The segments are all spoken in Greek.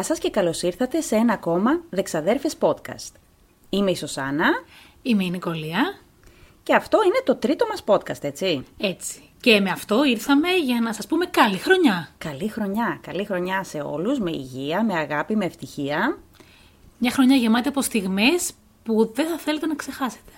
Γεια σας και καλώς ήρθατε σε ένα ακόμα Δεξαδέρφες podcast. Είμαι η Σωσάνα Είμαι η Νικολία. και αυτό είναι το τρίτο μας podcast, έτσι. Έτσι. Και με αυτό ήρθαμε για να σας πούμε καλή χρονιά. Καλή χρονιά, καλή χρονιά σε όλους, με υγεία, με αγάπη, με ευτυχία. Μια χρονιά γεμάτη από στιγμές που δεν θα θέλετε να ξεχάσετε.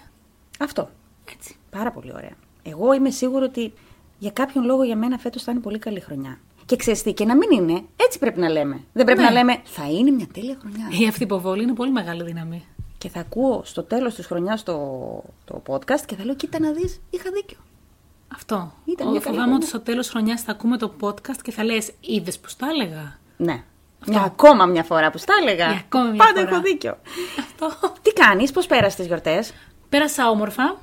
Αυτό, Έτσι. πάρα πολύ ωραία. Εγώ είμαι σίγουρη ότι για κάποιον λόγο για μένα φέτος θα είναι πολύ καλή χρονιά. Και ξέρεις τι, και να μην είναι, έτσι πρέπει να λέμε. Δεν πρέπει Ναι. να λέμε, θα είναι μια τέλεια χρονιά. Η αυτοποβολή είναι πολύ μεγάλη δύναμη. Και θα ακούω στο τέλος της χρονιάς το, το podcast και θα λέω, κοίτα να δεις, είχα δίκιο. Αυτό. Ήταν Εγώ μια καλή φοβάμαι χρονιά. ότι στο τέλος χρονιάς θα ακούμε το podcast και θα λες είδες που τα έλεγα. Ναι. Μια ακόμα μια φορά που στα έλεγα. Για ακόμα μια Πάντα φορά. έχω δίκιο. Αυτό. Τι κάνεις, πώς πέρασες τις γιορτές; Πέρασα όμορφα.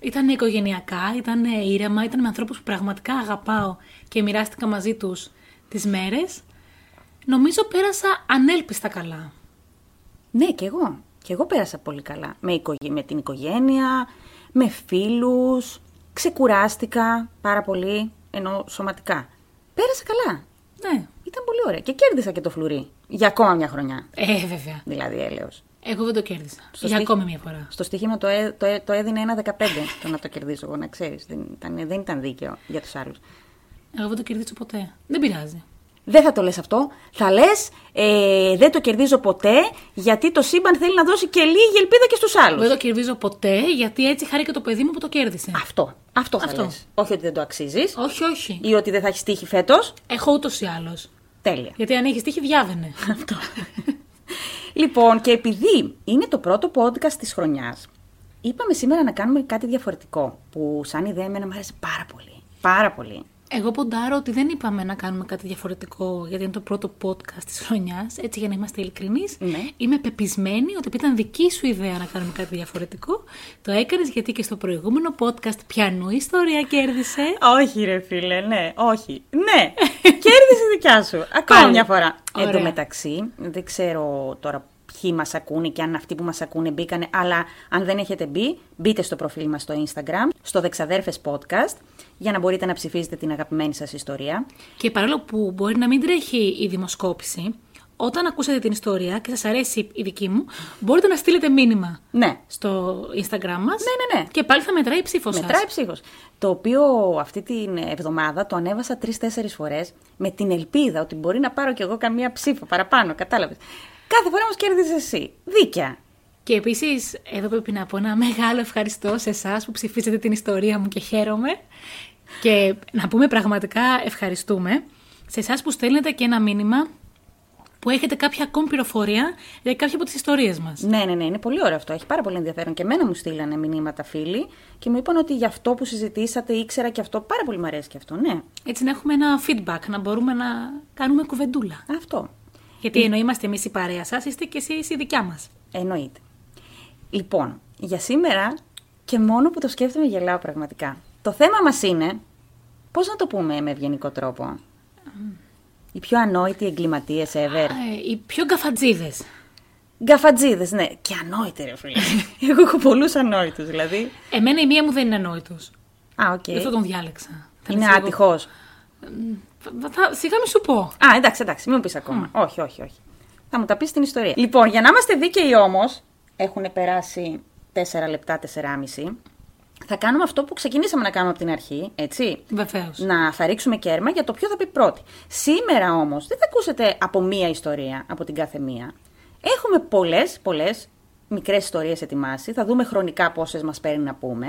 Ήταν οικογενειακά, ήταν ήρεμα, ήταν με ανθρώπους που πραγματικά αγαπάω και μοιράστηκα μαζί τους τις μέρες. Νομίζω πέρασα ανέλπιστα καλά. Ναι, και εγώ. Και εγώ πέρασα πολύ καλά. Με, οικογέ- με την οικογένεια, με φίλους, ξεκουράστηκα πάρα πολύ, ενώ σωματικά. Πέρασα καλά. Ναι. Ήταν πολύ ωραία. Και κέρδισα και το φλουρί. Για ακόμα μια χρονιά. Ε, βέβαια. Δηλαδή, έλεος. Εγώ δεν το κέρδισα. Στο Για στίχ- ακόμη μια φορά. Στο στοίχημα το, έ- το, έ- το έδινε 1,15 το να το κερδίσω εγώ, να ξέρεις. Δεν ήταν, δεν ήταν δίκαιο για τους άλλους. Εγώ δεν το κερδίσω ποτέ. Δεν πειράζει. Δεν θα το λες αυτό. Θα λες ε, δεν το κερδίζω ποτέ γιατί το σύμπαν θέλει να δώσει και λίγη ελπίδα και στους άλλους. Δεν το κερδίζω ποτέ γιατί έτσι χάρη και το παιδί μου που το κέρδισε. Αυτό. Αυτό θα Αυτό. λες. Όχι ότι δεν το αξίζεις Όχι, όχι. ή ότι δεν θα έχεις τύχει φέτος. Έχω ούτως ή άλλως. Τέλεια. Γιατί αν έχεις τύχη, διάβαινε. Αυτό. λοιπόν, και επειδή είναι το πρώτο podcast της χρονιάς, είπαμε σήμερα να κάνουμε κάτι διαφορετικό που σαν ιδέα εμένα μου άρεσε πάρα πολύ. Πάρα πολύ. Εγώ ποντάρω ότι δεν είπαμε να κάνουμε κάτι διαφορετικό γιατί είναι το πρώτο podcast της χρονιάς, έτσι για να είμαστε ειλικρινείς. Ναι. Είμαι πεπισμένη ότι επειδή ήταν δική σου ιδέα να κάνουμε κάτι διαφορετικό, το έκανες γιατί και στο προηγούμενο podcast πιανού ιστορία κέρδισε. Όχι, ρε φίλε, ναι, όχι. Ναι, κέρδισε η δικιά σου. Ακόμα Πάλι. μια φορά. Εν τω Ωραία. μεταξύ, δεν ξέρω τώρα ποιοι μας ακούνε και αν αυτοί που μας ακούνε μπήκανε, αλλά αν δεν έχετε μπει, μπείτε στο προφίλ μας στο Instagram, στο Δεξαδέρφες Podcast, για να μπορείτε να ψηφίζετε την αγαπημένη σας ιστορία. Και παρόλο που μπορεί να μην τρέχει η δημοσκόπηση, όταν ακούσετε την ιστορία και σας αρέσει η δική μου, μπορείτε να στείλετε μήνυμα Ναι, στο Instagram μας. Ναι, ναι, ναι. Και πάλι θα μετράει η ψήφος σας. Μετράει ψήφος. Το οποίο αυτή την εβδομάδα το ανέβασα τρει-τέσσερι φορές με την ελπίδα ότι μπορεί να πάρω κι εγώ καμία ψήφο παραπάνω. Κατάλαβες. Κάθε φορά όμως κέρδιζες εσύ. Δίκαια. Και επίσης, εδώ πρέπει να πω ένα μεγάλο ευχαριστώ σε εσάς που ψηφίσατε την ιστορία μου και χαίρομαι. Και να πούμε πραγματικά ευχαριστούμε σε εσάς που στέλνετε και ένα μήνυμα που έχετε κάποια ακόμη πληροφορία για κάποια από τις ιστορίες μας. Ναι, ναι, ναι, είναι πολύ ωραίο αυτό. Έχει πάρα πολύ ενδιαφέρον. Και εμένα μου στείλανε μηνύματα φίλοι και μου είπαν ότι για αυτό που συζητήσατε ήξερα και αυτό. Πάρα πολύ μου αρέσει και αυτό, ναι. Έτσι να έχουμε ένα feedback, να μπορούμε να κάνουμε κουβεντούλα. Αυτό. Γιατί ενώ είμαστε εμείς η παρέα σας, είστε και εσείς η δικιά μας. Εννοείται. Λοιπόν, για σήμερα και μόνο που το σκέφτομαι γελάω πραγματικά. Το θέμα μας είναι, πώς να το πούμε με ευγενικό τρόπο, οι πιο ανόητοι εγκληματίες ever. οι πιο γκαφατζίδες. Γκαφατζίδες, ναι. Και ανόητοι ρε φίλε. Εγώ έχω πολλούς ανόητους δηλαδή. Εμένα η μία μου δεν είναι ανόητος. Α, οκ. Γι' αυτό τον διάλεξα. Θα Είναι λες λίγο- άτυχος. Θα- θα- Σιγά μη σου πω. Α, εντάξει, εντάξει, μην μου πεις ακόμα. Όχι, όχι, όχι. Θα μου τα πεις στην ιστορία. Λοιπόν, για να είμαστε δίκαιοι όμως, έχουν περάσει 4 λεπτά, 4,5. Θα κάνουμε αυτό που ξεκινήσαμε να κάνουμε από την αρχή, έτσι. Βεβαίως. Να θα ρίξουμε κέρμα για το ποιο θα πει πρώτη. Σήμερα όμως δεν θα ακούσετε από μία ιστορία, από την κάθε μία. Έχουμε πολλές, πολλές μικρές ιστορίες ετοιμάσει. Θα δούμε χρονικά πόσες μας παίρνει να πούμε.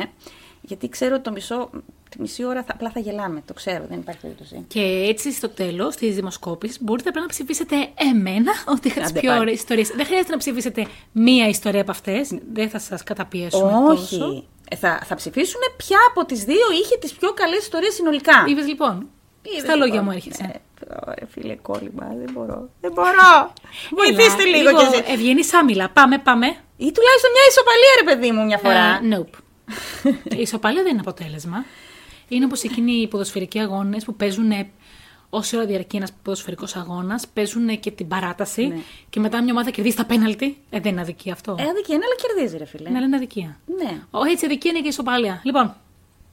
Γιατί ξέρω ότι το μισό, τη μισή ώρα θα, απλά θα γελάμε. Το ξέρω, δεν υπάρχει περίπτωση. Και έτσι στο τέλος της δημοσκόπησης μπορείτε απλά να ψηφίσετε εμένα ότι είχα τις Άντε πιο πάλι. ωραίες ιστορίες. Δεν χρειάζεται να ψηφίσετε μία ιστορία από αυτές. Δεν θα σας καταπιέσουμε τόσο. Όχι. Ε, θα, θα ψηφίσουν ποια από τις δύο είχε τις πιο καλές ιστορίες συνολικά. Είπες λοιπόν. Είδες, Στα λόγια λοιπόν. μου έρχεσαι. Ε, ωραία, φίλε, κόλλημα. Δεν μπορώ. Δεν μπορώ. Βοηθήστε Έλα, λίγο κι εσείς. Ευγενής άμιλλα. Πάμε, πάμε. Ή τουλάχιστον μια ισοπαλία, ρε παιδί μου, μια φορά. Ε, nope. Η ισοπαλία δεν είναι αποτέλεσμα. Είναι όπως εκείνοι οι ποδοσφαιρικοί αγώνες που παίζουν όση ώρα διαρκεί ένας ποδοσφαιρικός αγώνας, παίζουν και την παράταση Ναι. και μετά μια ομάδα κερδίζει τα πέναλτι. Ε, δεν είναι αδικία αυτό. Ε, αδικία είναι, αλλά κερδίζει, ρε φίλε. Ναι, αλλά είναι αδικία. Ναι. Ο, έτσι αδικία είναι και η ισοπαλία. Λοιπόν,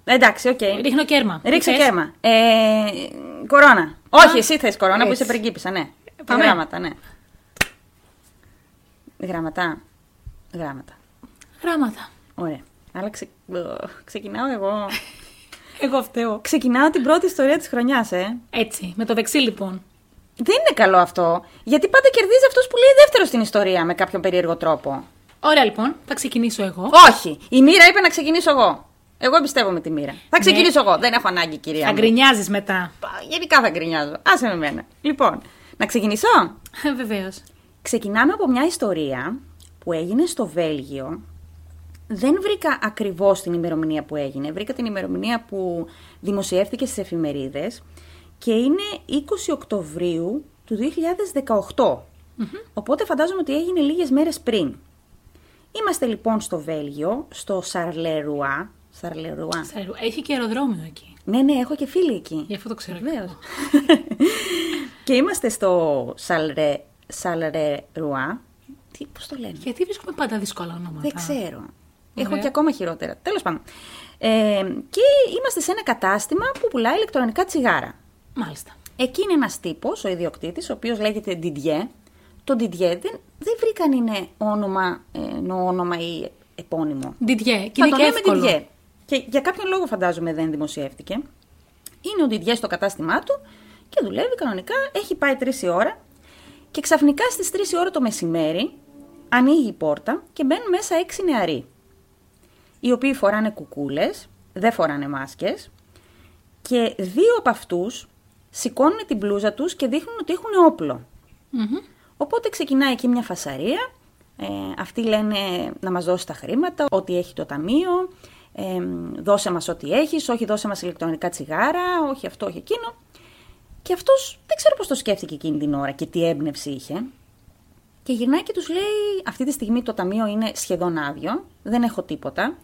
Εντάξει, οκ. ρίχνω κέρμα. Ρίξε Τι θες; κέρμα. Ε, κορώνα. Όχι, εσύ θες κορώνα που είσαι πριγκίπισσα, ναι. Πάμε. Γράμματα, ναι. Γράμματα. Γράμματα. Γράμματα. Ωραία. Αλλά ξε... Ω, ξεκινάω εγώ. Εγώ φταίω. Ξεκινάω την πρώτη ιστορία της χρονιάς, ε. Έτσι, με το δεξί λοιπόν. Δεν είναι καλό αυτό. Γιατί πάντα κερδίζει αυτός που λέει δεύτερο στην ιστορία με κάποιον περίεργο τρόπο. Ωραία λοιπόν, θα ξεκινήσω εγώ. Όχι. Η μοίρα είπε να ξεκινήσω εγώ. Εγώ εμπιστεύομαι τη μοίρα. Θα ξεκινήσω εγώ. Δεν έχω ανάγκη, κυρία. Θα μου. γκρινιάζεις μετά. Πα- Γενικά θα γκρινιάζω. Άσε με μένα. Λοιπόν, να ξεκινήσω; Βεβαίως. Ξεκινάμε από μια ιστορία που έγινε στο Βέλγιο. Δεν βρήκα ακριβώς την ημερομηνία που έγινε. Βρήκα την ημερομηνία που δημοσιεύτηκε στις εφημερίδες και είναι 20 Οκτωβρίου του 2018. Οπότε φαντάζομαι ότι έγινε λίγες μέρες πριν. Είμαστε λοιπόν στο Βέλγιο, στο Σαρλερουά. Σαρλερουά. Έχει και αεροδρόμιο εκεί. Ναι, ναι, έχω και φίλοι εκεί. Γι' αυτό το ξέρω. Βεβαίως. και είμαστε στο Σαλρε, Σαλρερουά. Τι, πώς το λένε; Γιατί βρίσκουμε πάντα δύσκολα ονόματα. Δεν ξέρω. Έχω Ωραία. και ακόμα χειρότερα. Τέλος πάντων. Ε, και είμαστε σε ένα κατάστημα που πουλάει ηλεκτρονικά τσιγάρα. Μάλιστα. Εκεί είναι ένας τύπος, ο ιδιοκτήτης, ο οποίος λέγεται Didier. Το Didier δεν, δεν βρήκαν είναι όνομα, ε, εννοώ όνομα ή επώνυμο. Διντιέ. Και Θα είναι το και λέμε εύκολο. Didier. Και για κάποιον λόγο φαντάζομαι δεν δημοσιεύτηκε. Είναι ο Didier στο κατάστημά του και δουλεύει κανονικά. Έχει πάει 3 η ώρα και ξαφνικά στις 3 η ώρα το μεσημέρι ανοίγει η πόρτα και μπαίνουν μέσα 6 νεαροί. Οι οποίοι φοράνε κουκούλες, δεν φοράνε μάσκες και δύο από αυτούς σηκώνουν την μπλούζα τους και δείχνουν ότι έχουν όπλο. Μμμ. Οπότε ξεκινάει εκεί μια φασαρία. Ε, αυτοί λένε να μας δώσει τα χρήματα, ό,τι έχει το ταμείο, ε, δώσε μας ό,τι έχεις, όχι δώσε μας ηλεκτρονικά τσιγάρα, όχι αυτό, όχι εκείνο. Και αυτός δεν ξέρω πώς το σκέφτηκε εκείνη την ώρα και τι έμπνευση είχε. Και γυρνάει και τους λέει, αυτή τη στιγμή το ταμείο είναι σχεδόν άδειο, δεν έχω τίποτα.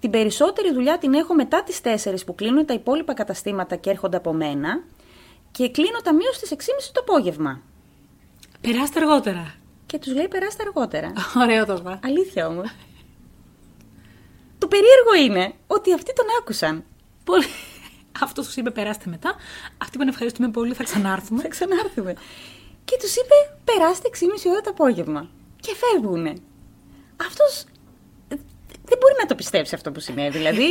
Την περισσότερη δουλειά την έχω μετά τις 4 που κλείνουν τα υπόλοιπα καταστήματα και έρχονται από μένα και κλείνω ταμείο στις 6.30 το απόγευμα. Περάστε αργότερα. Και τους λέει περάστε αργότερα. Ωραίο το είπα. Αλήθεια όμως. Το περίεργο είναι ότι αυτοί τον άκουσαν. Πολύ. Αυτός τους είπε περάστε μετά. Αυτοί είπαν ευχαριστούμε πολύ, θα ξανάρθουμε. Θα ξανάρθουμε. Και τους είπε περάστε 6.30 ώρα το απόγευμα. Και φεύγουνε. Αυτός ε, δεν μπορεί να το πιστέψει αυτό που συνέβη. Δηλαδή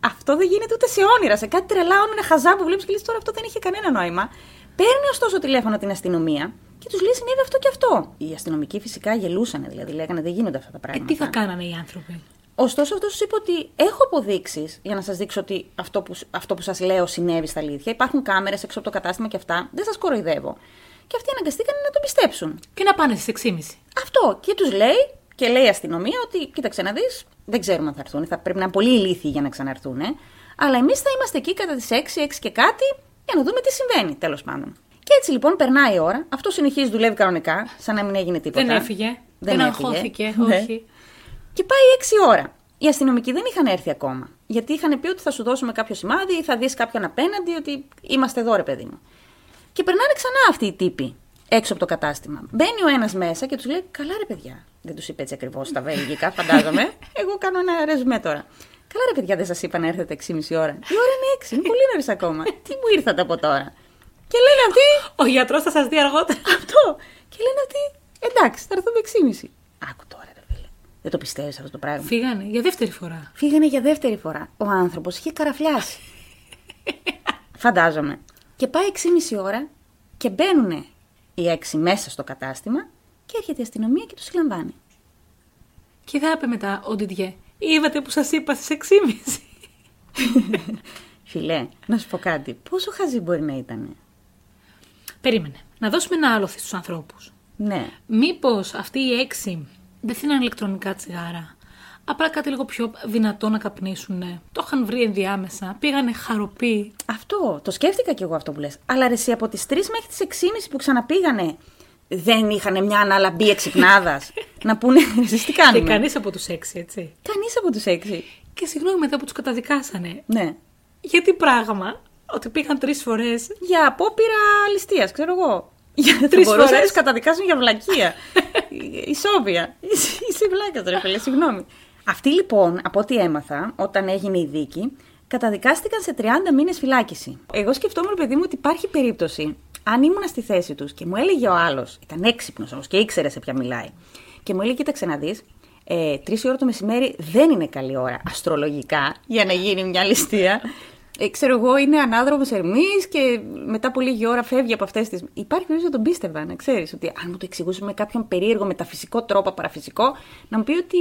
αυτό δεν γίνεται ούτε σε όνειρα. Σε κάτι τρελά όνειρα χαζά που βλέπεις και λες τώρα αυτό δεν είχε κανένα νόημα. Παίρνει ωστόσο τηλέφωνο την αστυνομία και τους λέει συνέβη αυτό και αυτό. Οι αστυνομικοί φυσικά γελούσαν, δηλαδή λέγανε δεν γίνονται αυτά τα Ε, πράγματα. τι θα κάνανε οι άνθρωποι; Ωστόσο, αυτός σου είπε ότι έχω αποδείξεις για να σας δείξω ότι αυτό που, αυτό που σας λέω συνέβη στα αλήθεια. Υπάρχουν κάμερες έξω από το κατάστημα και αυτά. Δεν σας κοροϊδεύω. Και αυτοί αναγκαστήκαν να το πιστέψουν. Και να πάνε στις 6.30. Αυτό. Και τους λέει, και λέει η αστυνομία ότι, κοίταξε να δεις, δεν ξέρουμε αν θα έρθουν. Θα πρέπει να είναι πολύ ηλίθιοι για να ξαναρθούν. Αλλά εμείς θα είμαστε εκεί κατά τις 6, 6 και κάτι, για να δούμε τι συμβαίνει, τέλος πάντων. Και έτσι λοιπόν περνάει η ώρα. Αυτό συνεχίζει, δουλεύει κανονικά, σαν να μην έγινε τίποτα. Δεν έφυγε. Δεν, έφυγε. αγχώθηκε. Ναι. Όχι. Και πάει 6 ώρα. Οι αστυνομικοί δεν είχαν έρθει ακόμα. Γιατί είχαν πει ότι θα σου δώσουμε κάποιο σημάδι ή θα δεις κάποιον απέναντι, ότι είμαστε εδώ, ρε παιδί μου. Και περνάνε ξανά αυτοί οι τύποι έξω από το κατάστημα. Μπαίνει ο ένας μέσα και τους λέει: Καλά, ρε παιδιά. Δεν τους είπε έτσι ακριβώς στα βέλγικα, φαντάζομαι. Εγώ κάνω ένα ρεζουμέ τώρα. Καλά, ρε παιδιά, δεν σας είπα να έρθετε 6,5 ώρα. Η ώρα είναι 6, είναι πολύ νωρίς ακόμα. Τι μου ήρθατε από τώρα; Και λένε αυτοί: Ο γιατρός θα σας δει αργότερα. Αυτό. Και λένε αυτοί: Εντάξει, θα έρθουμε 6,5. Άκου τώρα, ρε φίλε. Δεν το πιστεύεις αυτό το πράγμα. Φύγανε για δεύτερη φορά. Φύγανε για δεύτερη φορά. Ο άνθρωπος είχε καραφλιάσει. Φαντάζομαι. Και πάει 6,5 ώρα και μπαίνουν οι έξι μέσα στο κατάστημα και έρχεται η αστυνομία και του συλλαμβάνει. Και θα είπε μετά ο Ντιντιέ. Είδατε που σας είπα στις 6.30. Φιλέ, να σου πω κάτι. Πόσο χαζή μπορεί να ήταν. Περίμενε. Να δώσουμε ένα άλοθη στους ανθρώπους. Ναι. Μήπως αυτοί οι έξι δεν θέλαν ηλεκτρονικά τσιγάρα; Απλά κάτι λίγο πιο δυνατό να καπνίσουν. Το είχαν βρει ενδιάμεσα. Πήγανε χαροποί. Αυτό. Το σκέφτηκα κι εγώ αυτό που λες. Αλλά ρε, εσύ από τις 3 μέχρι τις 6.30 που ξαναπήγανε δεν είχαν μια αναλαμπή εξυπνάδας να πούνε εσείς τι Και κάνουμε; κανείς από τους έξι, έτσι. Κανείς από τους 6. Και συγγνώμη μετά που τους καταδικάσανε. Ναι. Γιατί πράγμα ότι πήγαν τρεις φορές. Για απόπειρα ληστείας, ξέρω εγώ. Για Τρεις τρεις φορές. να φορές. τους καταδικάσουν για βλακεία. Ισόβια. Είσαι βλάκα, ρε φίλε, συγγνώμη. Αυτοί λοιπόν, από ό,τι έμαθα, όταν έγινε η δίκη, καταδικάστηκαν σε 30 μήνες φυλάκιση. Εγώ σκεφτόμουν, παιδί μου, ότι υπάρχει περίπτωση, αν ήμουν στη θέση τους και μου έλεγε ο άλλος, ήταν έξυπνος όμως και ήξερε σε ποια μιλάει, Και μου λέει, κοίταξε να δεις. Ε, Τρεις ώρα το μεσημέρι δεν είναι καλή ώρα αστρολογικά για να γίνει μια ληστεία. Ε, ξέρω εγώ, είναι ανάδρομος Ερμής και μετά από λίγη ώρα φεύγει από αυτές τι. Υπάρχει περίπτωση να τον πίστευα, να ξέρεις ότι αν μου το εξηγούσε με κάποιον περίεργο μεταφυσικό τρόπο, παραφυσικό, να μου πει ότι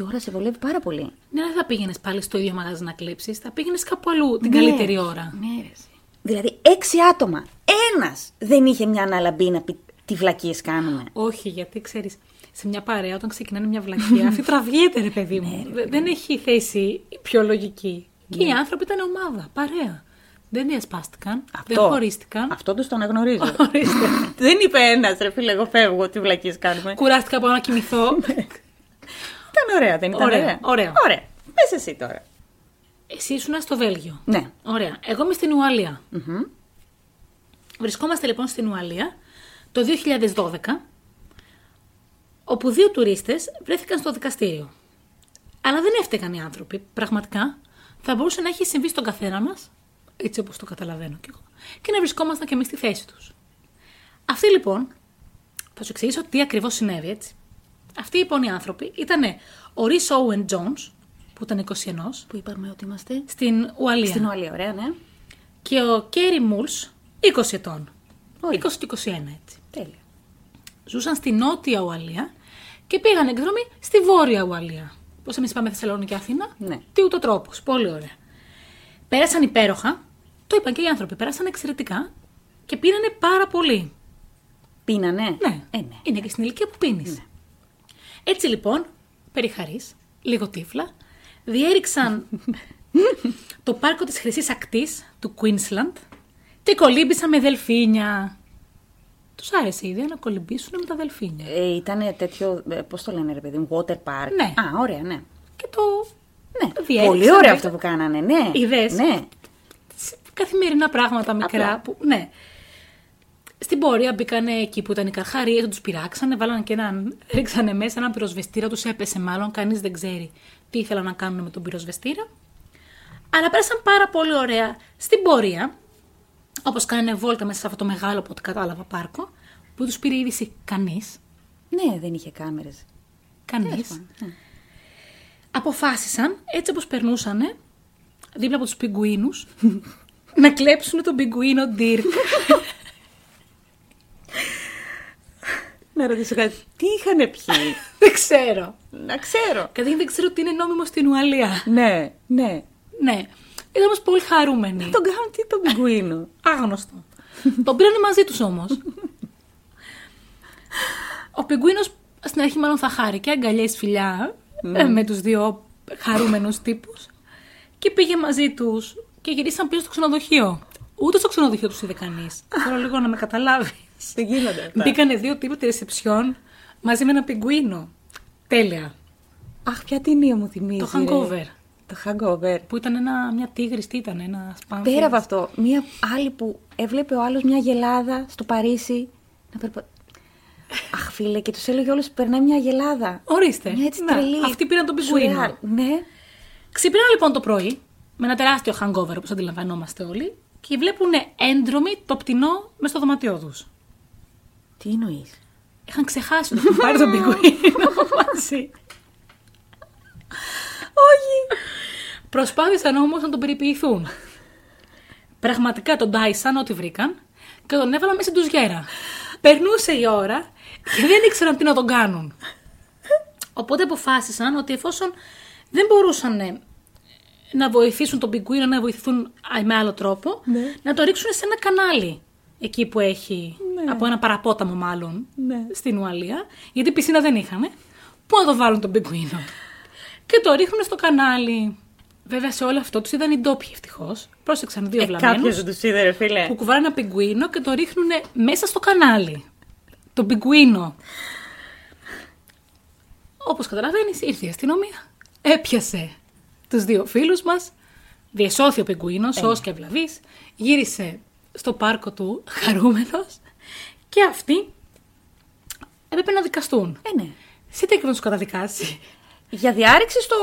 6,5 ώρα σε βολεύει πάρα πολύ. Ναι, δεν θα πήγαινες πάλι στο ίδιο μαγαζί να κλείψει, θα πήγαινες κάπου αλλού την καλύτερη ώρα. Ναι, ρε. εσύ. Δηλαδή, έξι άτομα. Ένας δεν είχε μια αναλαμπή να πει τι βλακίες κάνουμε. Όχι, γιατί ξέρεις, σε μια παρέα όταν ξεκινάνε μια βλακεία, αυτή τραβιέται, ρε παιδί μου. Δε- δεν έχει θέση πιο λογική. Και οι άνθρωποι ήταν ομάδα, παρέα. Δεν διασπάστηκαν, δεν χωρίστηκαν. Αυτό τους το αναγνωρίζω. Ορίστε. δεν είπε ένας, ρε φίλε, εγώ φεύγω, τι βλακίες κάνουμε. Κουράστηκα από να κοιμηθώ. Ήταν ωραία, δεν ήταν Ωραία, ωραία. ωραία. ωραία. Πες εσύ τώρα. Εσύ ήσουν στο Βέλγιο. Ναι. Ωραία. Εγώ είμαι στην ουαλια Βρισκόμαστε λοιπόν στην Ουαλία το 2012, όπου δύο τουρίστες βρέθηκαν στο δικαστήριο. Αλλά δεν έφταιγαν οι άνθρωποι, πραγματικά. Θα μπορούσε να έχει συμβεί στον καθένα μας, έτσι όπως το καταλαβαίνω κι εγώ, και να βρισκόμασταν και εμείς στη θέση τους. Αυτοί λοιπόν, θα σου εξηγήσω τι ακριβώς συνέβη, έτσι. Αυτοί λοιπόν οι άνθρωποι ήταν ο Ρις Owen Jones, που ήταν 21, Που είπαμε ότι είμαστε; στην Ουαλία. Στην Ουαλία, ωραία, ναι. Και ο Κέρι Μούλς, 20 ετών. Ωραία. 20 και 21 έτσι. Τέλεια. Ζούσαν στη νότια Ουαλία και πήγαν εκδρομή στη βόρεια Ουαλία. Πώς εμείς πάμε Θεσσαλονίκη και Αθήνα; Ναι. Τι ούτω τρόπος. Πολύ ωραία. Πέρασαν υπέροχα. Το είπαν και οι άνθρωποι. Πέρασαν εξαιρετικά και πίνανε πάρα πολύ. Πίνανε; Ναι. Ε, ναι. Είναι και στην ηλικία που πίνεις. Έτσι λοιπόν, περιχαρείς, λίγο τύφλα, διέριξαν το πάρκο της Χρυσής Ακτής του Queensland και κολύμπησαν με δελφίνια. Τους άρεσε η ιδέα να κολυμπήσουν με τα δελφίνια. Ε, ήταν τέτοιο, ε, πώς το λένε ρε παιδί μου, water park. Ναι. Α, ωραία, ναι. Και το Ναι, διέριξαν πολύ ωραίο μέσα. αυτό που κάνανε, ναι. Είδες; Ναι. καθημερινά πράγματα μικρά. Απλά. Που, ναι. Στην πορεία μπήκαν εκεί που ήταν οι καρχαρίες, τους πειράξανε, βάλανε και έναν. ρίξανε μέσα έναν πυροσβεστήρα, τους έπεσε μάλλον. Κανείς δεν ξέρει τι ήθελαν να κάνουν με τον πυροσβεστήρα. Αλλά πέρασαν πάρα πολύ ωραία στην πορεία, όπως κάνανε βόλτα μέσα σε αυτό το μεγάλο από ό,τι κατάλαβα πάρκο, που τους πήρε είδηση κανείς. Ναι, δεν είχε κάμερες. Κανείς. Αποφάσισαν, έτσι όπως περνούσανε, δίπλα από τους πιγκουίνους, να κλέψουν τον πιγκουίνο Dirk. Να ρωτήσω κάτι. Τι είχαν πιει; δεν ξέρω. να ξέρω. Καταρχήν δεν ξέρω τι είναι νόμιμο στην Ουαλία. Ναι, ναι. ναι. Ήταν όμως πολύ χαρούμενοι. Τον κάνουν τι τον πιγκουίνο. Άγνωστο. τον πήρανε μαζί τους όμως. Ο πιγκουίνος στην αρχή μάλλον θα χάρη και αγκαλιές φιλιά ε, με τους δύο χαρούμενους τύπους και πήγε μαζί τους και γυρίσαν πίσω στο ξενοδοχείο. Ούτε στο ξενοδοχείο τους είδε κανείς. Θέλω λίγο να με καταλάβεις. Δεν γίνονται αυτά. Μπήκανε δύο τύποι τη ρεσεψιόν μαζί με ένα πιγκουίνο. Τέλεια. Αχ, ποια ταινία μου θυμίζει. Το ρε. hangover. Το hangover. Που ήταν ένα, μια τίγρης, τι ήταν, ένα σπάνθι. Πέρα από αυτό, μία άλλη που έβλεπε ο άλλος μια γελάδα στο Παρίσι. Να περπα... Αχ, φίλε, και τους έλεγε όλους που περνάει μια γελάδα. Ορίστε. Μια έτσι Να, τρελή. Αυτοί πήραν τον σουρεάλ. πιγκουίνο. Ναι. Ξυπνάνε λοιπόν το πρωί με ένα τεράστιο hangover όπως αντιλαμβανόμαστε όλοι και βλέπουν έντρομοι το πτηνό μες στο δωμάτιό τους. Τι εννοείς; Είχαν ξεχάσει ότι έχουν πάρει τον πιγκουίνο μαζί. Όχι. Προσπάθησαν όμως να τον περιποιηθούν. Πραγματικά τον τάισαν ό,τι βρήκαν και τον έβαλαν μέσα στην τουζιέρα. Περνούσε η ώρα και δεν ήξεραν τι να τον κάνουν. Οπότε αποφάσισαν ότι εφόσον δεν μπορούσαν ε, να βοηθήσουν τον πιγκουίνο να βοηθηθούν α, με άλλο τρόπο, Ναι. να το ρίξουν σε ένα κανάλι. Εκεί που έχει, Ναι. από ένα παραπόταμο μάλλον, Ναι. στην Ουαλία, γιατί πισίνα δεν είχαν, πού να το βάλουν τον πιγκουίνο. Και το ρίχνουν στο κανάλι. Βέβαια σε όλο αυτό τους είδαν οι ντόπιοι ευτυχώς. Πρόσεξαν δύο Ε, βλαμμένους Κάποιος δεν τους είδε, ρε φίλε. που κουβάρουν ένα πιγκουίνο και το ρίχνουν μέσα στο κανάλι. Το πιγκουίνο. Όπως καταλαβαίνεις, ήρθε η αστυνομία, έπιασε τους δύο φίλους μας, διεσώθη ο πιγκουίνος, σως και ευλαβής, γύρισε στο πάρκο του χαρούμενος και αυτοί έπρεπε να δικαστούν. Ε, ναι. Σε τι ακριβώς τους καταδικάσει; Για διάρρηξη στο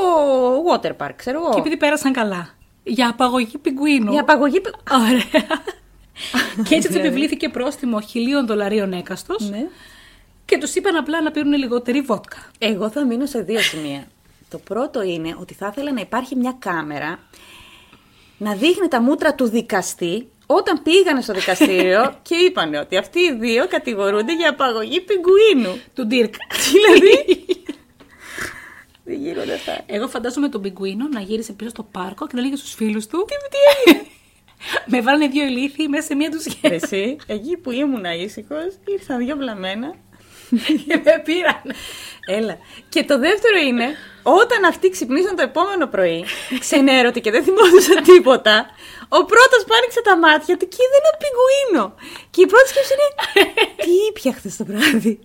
water park, ξέρω εγώ. Και επειδή πέρασαν καλά. Για απαγωγή πιγκουίνου. Για απαγωγή. πι- Ωραία. και έτσι τους επιβλήθηκε πρόστιμο χιλίων δολαρίων έκαστος Ναι. και τους είπαν απλά να πίνουν λιγότερη βότκα. Εγώ θα μείνω σε δύο σημεία. Το πρώτο είναι ότι θα ήθελα να υπάρχει μια κάμερα να δείχνει τα μούτρα του δικαστή όταν πήγανε στο δικαστήριο και είπαν ότι αυτοί οι δύο κατηγορούνται για απαγωγή πιγκουίνου. Του Ντίρκ. δηλαδή; Δεν γίνονται αυτά. Εγώ φαντάζομαι τον πιγκουίνο να γύρισε πίσω στο πάρκο και να λέγει στους φίλους του. Τι, τι έγινε; Με βάλανε δύο ηλίθιοι μέσα σε μία τους Εσύ, εκεί που ήμουν ήσυχος, ήρθαν δύο βλαμμένα. και με πήραν. Έλα. Και το δεύτερο είναι, όταν αυτοί ξυπνήσαν το επόμενο πρωί, ξενέρωτοι και δεν θυμόντουσαν τίποτα, ο πρώτος που άνοιξε τα μάτια του και είδε ένα πιγκουίνο. Και η πρώτη σκέψη είναι, τι ήπια χθε το βράδυ;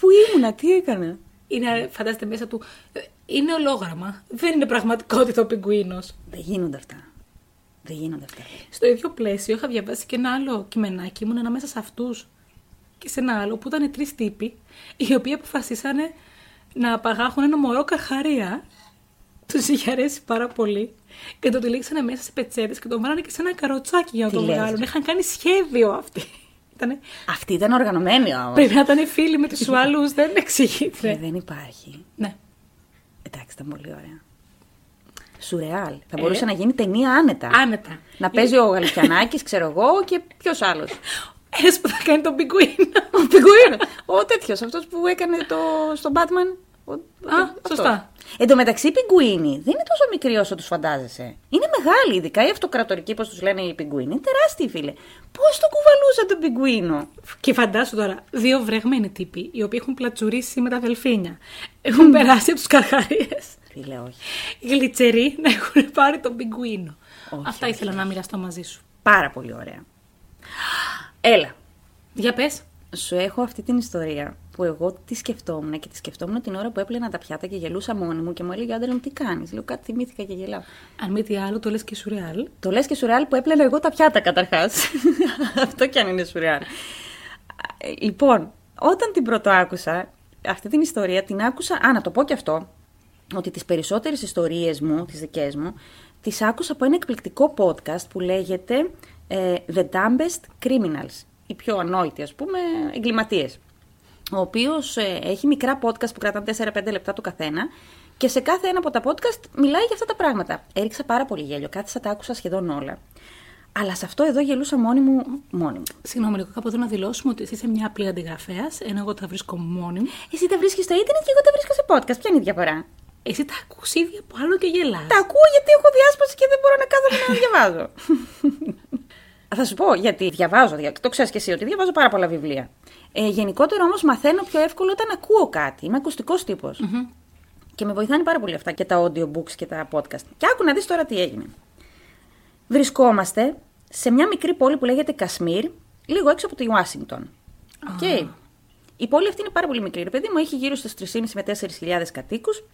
Πού ήμουνα, τι έκανα; Είναι, φαντάζεστε μέσα του. ε, Είναι ολόγραμμα. Δεν είναι πραγματικότητα ο πιγκουίνος. Δεν γίνονται αυτά. Δεν γίνονται αυτά. Στο ίδιο πλαίσιο είχα διαβάσει και ένα άλλο κειμενάκι. Ήμουν ανάμεσα σε αυτούς και σε ένα άλλο που ήταν τρεις τύποι, οι οποίοι αποφασίσανε να απαγάγουν ένα μωρό καρχαρία. Τους είχε αρέσει πάρα πολύ και το τυλίξανε μέσα σε πετσέτε και τον βάλανε και σε ένα καροτσάκι για να Τι το λες, βγάλουν. ρε. Είχαν κάνει σχέδιο αυτοί. Ήτανε... Αυτή ήταν οργανωμένη όμως. Πρέπει να ήταν φίλοι με τους άλλους, δεν εξηγείται. δεν υπάρχει. ναι. Εντάξει, ήταν πολύ ωραία. Σουρεάλ. Θα μπορούσε να γίνει ταινία άνετα. Άνετα. Να παίζει ο Γαλικιανάκη, ξέρω εγώ, και ποιος άλλος. Ένας που θα κάνει τον πιγκουίνο. Ο Πιγκουίνο. Ο τέτοιος, αυτός που έκανε το, στον Batman. Ο, Α, σωστά. Εν τω μεταξύ, οι πιγκουίνοι δεν είναι τόσο μικροί όσο τους φαντάζεσαι. Είναι μεγάλοι, ειδικά οι αυτοκρατορικοί, πώς τους λένε οι πιγκουίνοι. Είναι τεράστιοι, φίλε. Πώς το κουβαλούσαν τον πιγκουίνο; Και φαντάσου τώρα, δύο βρεγμένοι τύποι, οι οποίοι έχουν πλατσουρίσει με τα δελφίνια. Έχουν περάσει από τους καρχαρίες. Φίλε, όχι. Γλιτσεροί να έχουν πάρει τον πιγκουίνο. Όχι, Αυτά όχι, ήθελα να μοιραστώ μαζί σου. Πάρα πολύ ωραία. Έλα. Για πες. Σου έχω αυτή την ιστορία που εγώ τη σκεφτόμουν και τη σκεφτόμουν την ώρα που έπλαινα τα πιάτα και γελούσα μόνη μου και μου έλεγε ο άντρα μου τι κάνεις; Λέω κάτι θυμήθηκα και γελάω. Αν μη τι άλλο, το λες και σουρεάλ. Το λες και σουρεάλ που έπλαινα εγώ τα πιάτα καταρχάς. Αυτό κι αν είναι σουρεάλ. Ε, Λοιπόν, όταν την πρώτο άκουσα, αυτή την ιστορία την άκουσα, α, να το πω και αυτό, ότι τις περισσότερες ιστορίες μου, τις δικές μου, τις άκουσα από ένα εκπληκτικό podcast που λέγεται ε, The Dumbest Criminals, οι πιο ανόητοι ας πούμε εγκληματίες ο οποίος ε, έχει μικρά podcast που κρατάνε 4-5 λεπτά το καθένα και σε κάθε ένα από τα podcast μιλάει για αυτά τα πράγματα. Έριξα πάρα πολύ γέλιο, κάθισα τα άκουσα σχεδόν όλα. Αλλά σε αυτό εδώ γελούσα μόνη μου, μόνη μου. Συγγνώμη, λίγο κάπου εδώ να δηλώσουμε ότι εσύ είσαι μια απλή αντιγραφέας, ενώ εγώ τα βρίσκω μόνη μου. Εσύ τα βρίσκεις στο ίντερνετ και εγώ τα βρίσκω σε podcast. Ποια είναι η διαφορά; Εσύ τα ακούς ήδη από άλλο και γελάς. Τα ακούω γιατί έχω διάσπαση και δεν μπορώ να κάθομαι να διαβάζω. Θα σου πω γιατί διαβάζω, δια- το ξέρεις και εσύ ότι διαβάζω πάρα πολλά βιβλία. Ε, γενικότερα όμως μαθαίνω πιο εύκολα όταν ακούω κάτι. Είμαι ακουστικός Και με βοηθάνε πάρα πολύ αυτά και τα audiobooks και τα podcast. Και άκου να δεις τώρα τι έγινε. Βρισκόμαστε σε μια μικρή πόλη που λέγεται Κασμίρ, λίγο έξω από τη Ουάσιγκτον. Οκ. Η πόλη αυτή είναι πάρα πολύ μικρή. Ρε παιδί μου έχει γύρω στους 3.500 με 4.000 κατοίκους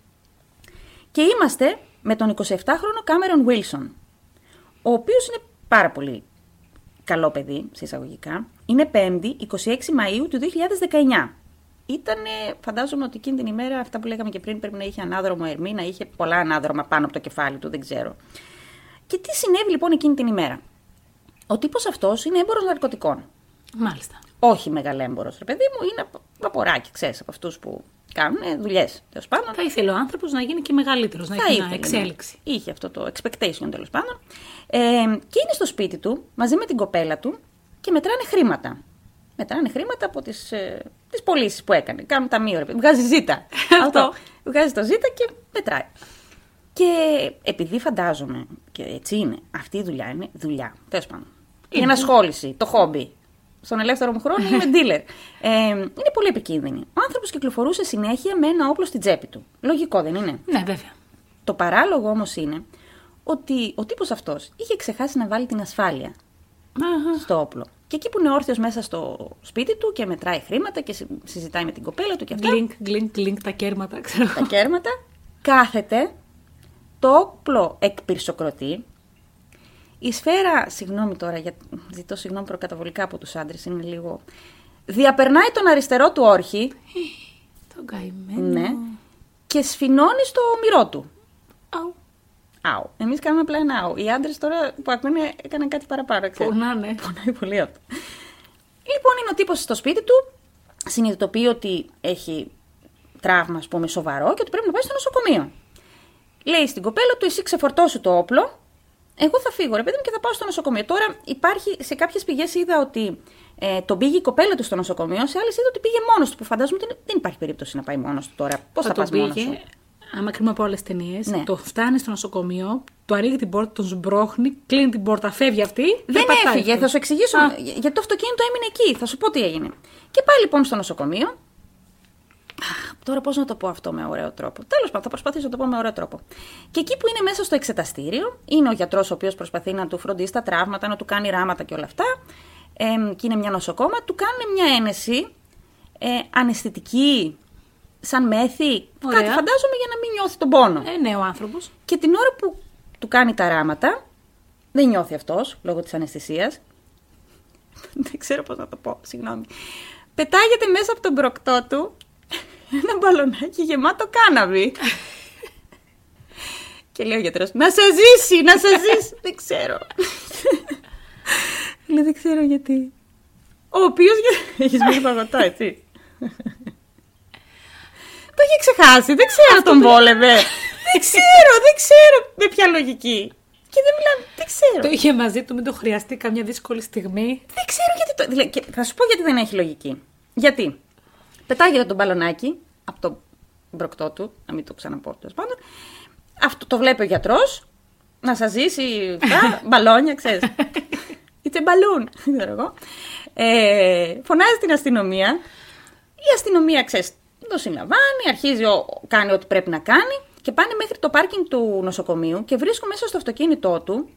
και είμαστε με τον 27χρονο Κάμερον Βίλσον, ο οποίος είναι πάρα πολύ καλό παιδί, σε εισαγωγικά. Είναι 5η, 26 Μαΐου του 2019. Ήταν, φαντάζομαι ότι εκείνη την ημέρα, αυτά που λέγαμε και πριν, πρέπει να είχε ανάδρομο ερμή, να είχε πολλά ανάδρομα πάνω από το κεφάλι του, δεν ξέρω. Και τι συνέβη λοιπόν εκείνη την ημέρα. Ο τύπος αυτός είναι έμπορος ναρκωτικών. Μάλιστα. Όχι μεγαλέμπορος, ρε παιδί μου, είναι βαποράκι, ξέρεις, από αυτούς που κάνουν δουλειές. Τέλος πάντων. Θα ήθελε ο άνθρωπος να γίνει και μεγαλύτερος, να Θα έχει ήθελε, μια ναι. εξέλιξη. Είχε αυτό το expectation τέλος πάντων. Ε, και είναι στο σπίτι του μαζί με την κοπέλα του και μετράνε χρήματα. Μετράνε χρήματα από τις ε, τις πωλήσεις που έκανε. Κάνουν ταμείο, ρε παιδί. Βγάζει ζήτα. Αυτό. Βγάζει το ζήτα και μετράει. Και επειδή φαντάζομαι, και έτσι είναι, αυτή η δουλειά είναι δουλειά. Τέλος πάντων. Η ενασχόληση, το χόμπι. Στον ελεύθερο μου χρόνο είμαι dealer. Ε, είναι πολύ επικίνδυνη. Ο άνθρωπος κυκλοφορούσε συνέχεια με ένα όπλο στην τσέπη του. Λογικό δεν είναι; Ναι, βέβαια. Το παράλογο όμως είναι ότι ο τύπος αυτός είχε ξεχάσει να βάλει την ασφάλεια Αχα. στο όπλο. Και εκεί που είναι όρθιος μέσα στο σπίτι του και μετράει χρήματα και συ- συζητάει με την κοπέλα του και αυτά. Γκλινκ, γκλινκ, γκλινκ, τα κέρματα, ξέρω. τα κέρματα, κάθεται, το όπλο εκπυρσοκροτεί. Η σφαίρα, συγγνώμη τώρα, για... ζητώ συγγνώμη προκαταβολικά από τους άντρες, είναι λίγο... Διαπερνάει τον αριστερό του όρχη, Τον καημένο. ναι, και σφινώνει στο μυρό του. Αου. Αου. Εμείς κάνουμε απλά ένα αου. Οι άντρες τώρα που ακούνε έκαναν κάτι παραπάνω, ξέρεις. Πονάνε. Πονάει πολύ αυτό. Λοιπόν, είναι ο τύπος στο σπίτι του, συνειδητοποιεί ότι έχει τραύμα, ας πούμε, σοβαρό και ότι πρέπει να πάει στο νοσοκομείο. Λέει στην κοπέλα του: Εσύ ξεφορτώσου το όπλο. Εγώ θα φύγω, ρε παιδί μου, και θα πάω στο νοσοκομείο. Τώρα υπάρχει, σε κάποιες πηγές είδα ότι ε, τον πήγε η κοπέλα του στο νοσοκομείο, σε άλλες είδα ότι πήγε μόνος του. Που φαντάζομαι ότι δεν υπάρχει περίπτωση να πάει μόνος του τώρα. Πώς θα, θα πας μόνος σου; Άμα κρίνουμε από άλλες ταινίες, ναι. το φτάνει στο νοσοκομείο, το ανοίγει την πόρτα, τον σμπρώχνει, κλείνει την πόρτα, φεύγει αυτή. Δεν έφυγε, θα σου εξηγήσω. Α. Γιατί το αυτοκίνητο έμεινε εκεί, θα σου πω τι έγινε. Και πάει λοιπόν στο νοσοκομείο, Τώρα πώς να το πω αυτό με ωραίο τρόπο. Τέλος πάντων, θα προσπαθήσω να το πω με ωραίο τρόπο. Και εκεί που είναι μέσα στο εξεταστήριο, είναι ο γιατρός ο οποίος προσπαθεί να του φροντίσει τα τραύματα, να του κάνει ράματα και όλα αυτά. Ε, και είναι μια νοσοκόμα, του κάνουν μια ένεση ε, αναισθητική, σαν μέθη. Ωραία. Κάτι φαντάζομαι για να μην νιώθει τον πόνο. Ε, ναι, ο άνθρωπος. Και την ώρα που του κάνει τα ράματα, δεν νιώθει αυτός λόγω της αναισθησίας. δεν ξέρω πώς να το πω, συγγνώμη. Πετάγεται μέσα από τον προκτό του ένα μπαλονάκι γεμάτο κάναβι. και λέει ο γιατρός, να σα ζήσει, να σα ζήσει. δεν ξέρω. λέει, δεν ξέρω γιατί. Ο οποίος. Έχεις μείνει παγωτό, έτσι. Το είχε ξεχάσει, δεν ξέρω τον βόλευε. δεν ξέρω, δεν ξέρω με ποια λογική. Και δεν μιλάμε, δεν ξέρω. Το είχε μαζί του, μην το χρειαστεί καμιά δύσκολη στιγμή. Δεν ξέρω γιατί το. Δηλαδή, θα σου πω γιατί δεν έχει λογική. Γιατί; Πετάγεται τον μπαλονάκι από το μπροκτό του, να μην το ξαναπώ τέλος πάντων. Αυτό το βλέπει ο γιατρός, να σας ζήσει τα μπαλόνια, ξέρεις. It's a balloon, ξέρω εγώ. Ε, φωνάζει την αστυνομία. Η αστυνομία, ξέρεις, το συλλαμβάνει, αρχίζει, ο, κάνει ό,τι πρέπει να κάνει και πάνε μέχρι το πάρκινγκ του νοσοκομείου και βρίσκουν μέσα στο αυτοκίνητό του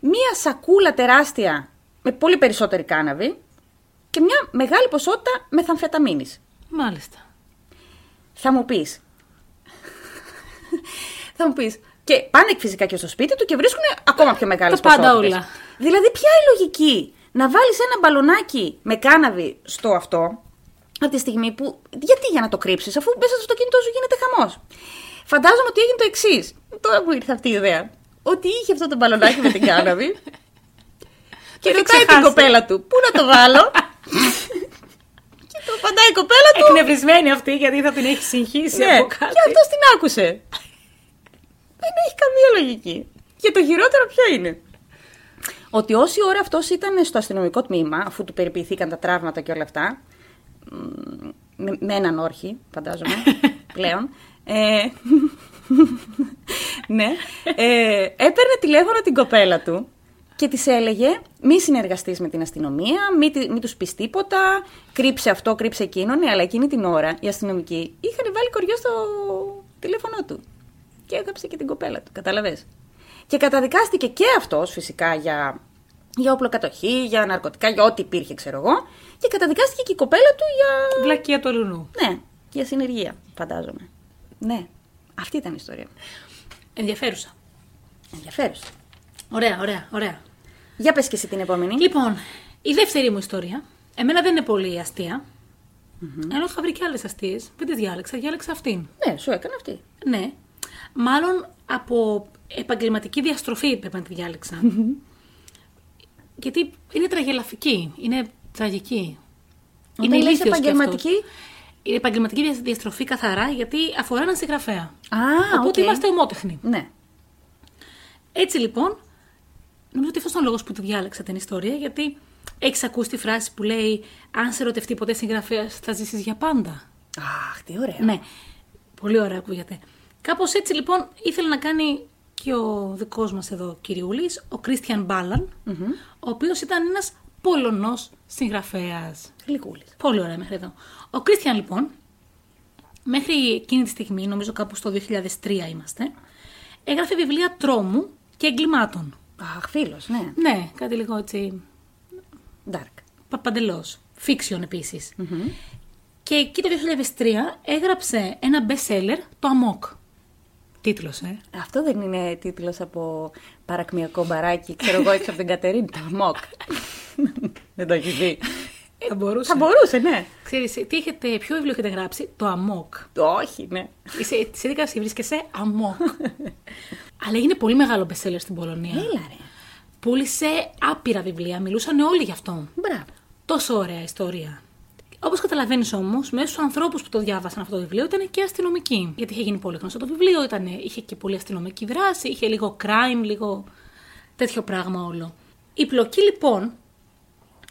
μία σακούλα τεράστια με πολύ περισσότερη κάναβη και μια μεγάλη ποσότητα μεθαμφεταμίνης. Μάλιστα. Θα μου πεις. θα μου πεις. Και πάνε φυσικά και στο σπίτι του και βρίσκουν ακόμα πιο μεγάλες ποσότητε. πάντα όλα. Δηλαδή, ποια είναι η λογική; Να βάλεις ένα μπαλονάκι με κάναβη στο αυτό, από τη στιγμή που. Γιατί για να το κρύψεις, αφού μέσα στο αυτοκίνητό σου γίνεται χαμός. Φαντάζομαι ότι έγινε το εξής. Τώρα που ήρθε αυτή η ιδέα. Ότι είχε αυτό το μπαλονάκι με την κάναβη. και ρωτάει την κοπέλα του, Πού να το βάλω; Το παντάει η κοπέλα του. Εκνευρισμένη αυτή γιατί θα την έχει συγχύσει ναι. από κάτι. Και αυτός την άκουσε. Δεν έχει καμία λογική. Και το χειρότερο ποιο είναι; Ότι όση ώρα αυτός ήταν στο αστυνομικό τμήμα, αφού του περιποιηθήκαν τα τραύματα και όλα αυτά, με, με έναν όρχη, φαντάζομαι, πλέον, ε, ναι, ε, έπαιρνε τηλέφωνο την κοπέλα του και της έλεγε μη συνεργαστείς με την αστυνομία, μη, μη τους πεις τίποτα, κρύψε αυτό, κρύψε εκείνον. Ναι, αλλά εκείνη την ώρα οι αστυνομικοί είχαν βάλει κοριό στο τηλέφωνό του. Και έγραψε και την κοπέλα του, κατάλαβες. Και καταδικάστηκε και αυτός φυσικά για, για οπλοκατοχή, για ναρκωτικά, για ό,τι υπήρχε, ξέρω εγώ. Και καταδικάστηκε και η κοπέλα του για. Βλακία του αλουνού. Ναι, για συνεργεία, φαντάζομαι. Ναι, αυτή ήταν η ιστορία. Ενδιαφέρουσα. Ενδιαφέρουσα. Ωραία, ωραία, ωραία. Για πες και εσύ την επόμενη. Λοιπόν, η δεύτερη μου ιστορία. Εμένα δεν είναι πολύ αστεία. Mm-hmm. Ενώ είχα βρει και άλλες αστείες. Δεν τη διάλεξα, διάλεξα αυτήν. Ναι, σου έκανε αυτή. Ναι. Μάλλον από επαγγελματική διαστροφή πρέπει να τη διάλεξα. Γιατί είναι τραγελαφική. Είναι τραγική. Όταν είναι επαγγελματική; Είναι επαγγελματική διαστροφή καθαρά γιατί αφορά έναν συγγραφέα. Α, Οπότε okay. είμαστε ομότεχνοι. Ναι. Έτσι λοιπόν, νομίζω ότι αυτός είναι ο λόγος που τη διάλεξα την ιστορία, γιατί έχεις ακούσει τη φράση που λέει Αν σε ερωτευτεί ποτέ συγγραφέας, θα ζήσεις για πάντα. Αχ, τι ωραία. Ναι, πολύ ωραία ακούγεται. Κάπως έτσι λοιπόν ήθελε να κάνει και ο δικός μας εδώ κυριούλης, ο Κρίστιαν ο οποίος ήταν ένας Πολωνός συγγραφέας. Γλυκούλης. Πολύ ωραία μέχρι εδώ. Ο Κρίστιαν λοιπόν, μέχρι εκείνη τη στιγμή, νομίζω κάπου στο 2003 είμαστε, έγραφε βιβλία τρόμου και εγκλημάτων. Αχ, φίλος, ναι. Ναι, κάτι λίγο έτσι. Dark. Παπαντελώ. Fiction επισης Και εκεί το 2003 έγραψε ένα best seller, το Amok. Τίτλος, ε. Αυτό δεν είναι τίτλος από παρακμιακό μπαράκι, ξέρω εγώ έξω από την Κατερίνη, το Amok. δεν το έχεις δει. Θα μπορούσε. Θα μπορούσε, ναι. Ξέρεις, τι έχετε, ποιο βιβλίο έχετε γράψει, το Amok. Το όχι, ναι. Είσαι, σε δίκαση βρίσκεσαι; Amok. Αλλά έγινε πολύ μεγάλο bestseller στην Πολωνία. Έλα ρε. Πούλησε άπειρα βιβλία, μιλούσαν όλοι γι' αυτό. Μπράβο. Τόσο ωραία ιστορία. Όπως καταλαβαίνεις όμως, μέσα στους ανθρώπους που το διάβασαν αυτό το βιβλίο ήταν και αστυνομικοί. Γιατί είχε γίνει πολύ γνωστό το βιβλίο, ήταν, είχε και πολύ αστυνομική δράση, είχε λίγο crime, λίγο τέτοιο πράγμα όλο. Η πλοκή λοιπόν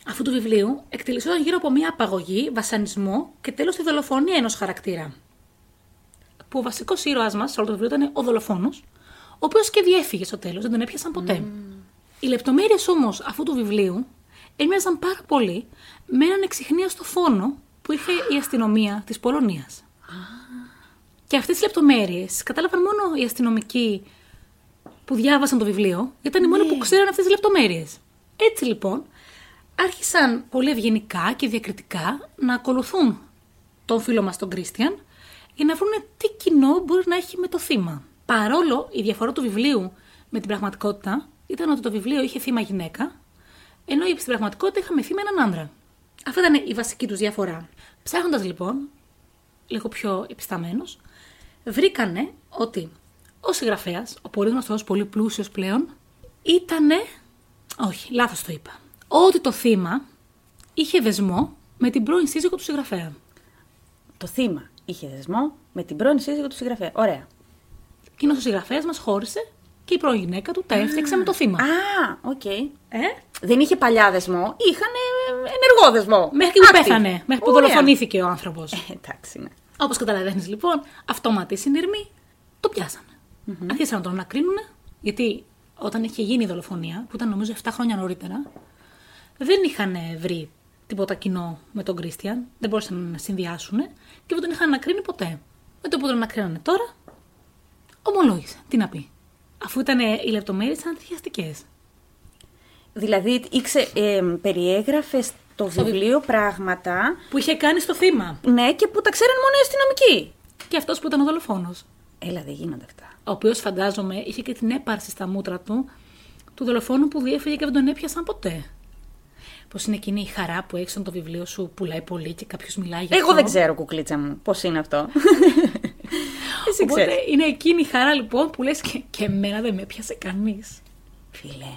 αυτού του βιβλίου εκτελισόταν γύρω από μια απαγωγή, βασανισμό και τέλος τη δολοφονία ενός χαρακτήρα. Που ο βασικός ήρωα μας σε όλο το βιβλίο ήταν ο δολοφόνος, ο οποίος και διέφυγε στο τέλος, δεν τον έπιασαν ποτέ. Οι λεπτομέρειες όμως αυτού του βιβλίου έμοιαζαν πάρα πολύ με έναν εξυχνίαστο φόνο που είχε η αστυνομία της Πολωνίας. Και αυτές τις λεπτομέρειες κατάλαβαν μόνο οι αστυνομικοί που διάβασαν το βιβλίο, γιατί ήταν οι μόνοι που ξέραν αυτές τις λεπτομέρειες. Έτσι λοιπόν, άρχισαν πολύ ευγενικά και διακριτικά να ακολουθούν τον φίλο μας τον Κρίστιαν για να βρουν τι κοινό μπορεί να έχει με το θύμα. Παρόλο η διαφορά του βιβλίου με την πραγματικότητα ήταν ότι το βιβλίο είχε θύμα γυναίκα, ενώ στην πραγματικότητα είχαμε θύμα έναν άντρα. Αυτή ήταν η βασική τους διαφορά. Ψάχνοντας λοιπόν, λίγο πιο επισταμένος, βρήκανε ότι ο συγγραφέας, ο πολύ γνωστός, πολύ πλούσιος πλέον, ήτανε. Όχι, λάθος το είπα. Ότι το θύμα είχε δεσμό με την πρώην σύζυγο του συγγραφέα. Το θύμα είχε δεσμό με την πρώην σύζυγο του συγγραφέα. Ωραία. Εκείνος ο συγγραφέας μας χώρισε και η πρώην γυναίκα του τα έφτιαξε με το θύμα. Α, οκ. Ε; Δεν είχε παλιά δεσμό, είχαν ενεργό δεσμό. Μέχρι που Active. πέθανε, μέχρι που Ωραία. δολοφονήθηκε ο άνθρωπος. Ε, εντάξει, ναι. Όπως καταλαβαίνεις λοιπόν, αυτόματοι συνειρμοί το πιάσανε Άρχισαν να τον ανακρίνουν, γιατί όταν είχε γίνει η δολοφονία, που ήταν νομίζω 7 χρόνια νωρίτερα, δεν είχαν βρει τίποτα κοινό με τον Κρίστιαν, δεν μπορούσαν να συνδυάσουν και δεν τον είχαν ανακρίνει ποτέ. Με το που τον ανακρίνανε τώρα, ομολόγησε. Τι να πει. Αφού ήταν οι λεπτομέρειες αντιχιαστικέ. Δηλαδή, ήξε, ε, περιέγραφε στο βιβλίο πράγματα, Που είχε κάνει στο θύμα. ναι, και που τα ξέραν μόνο οι αστυνομικοί. Και αυτός που ήταν ο δολοφόνος. Έλα, δεν γίνονται αυτά. Ο οποίος φαντάζομαι είχε και την έπαρση στα μούτρα του του δολοφόνου που διέφυγε και δεν τον έπιασαν ποτέ. Πώς είναι εκείνη η χαρά που έχεις όταν το βιβλίο σου πουλάει πολύ και κάποιος μιλάει για Εγώ αυτό; δεν ξέρω, κουκλίτσα μου, πώς είναι αυτό. Εσύ Οπότε ξέρεις. είναι εκείνη η χαρά λοιπόν που λες και, και εμένα δεν με έπιασε κανείς. Φίλε,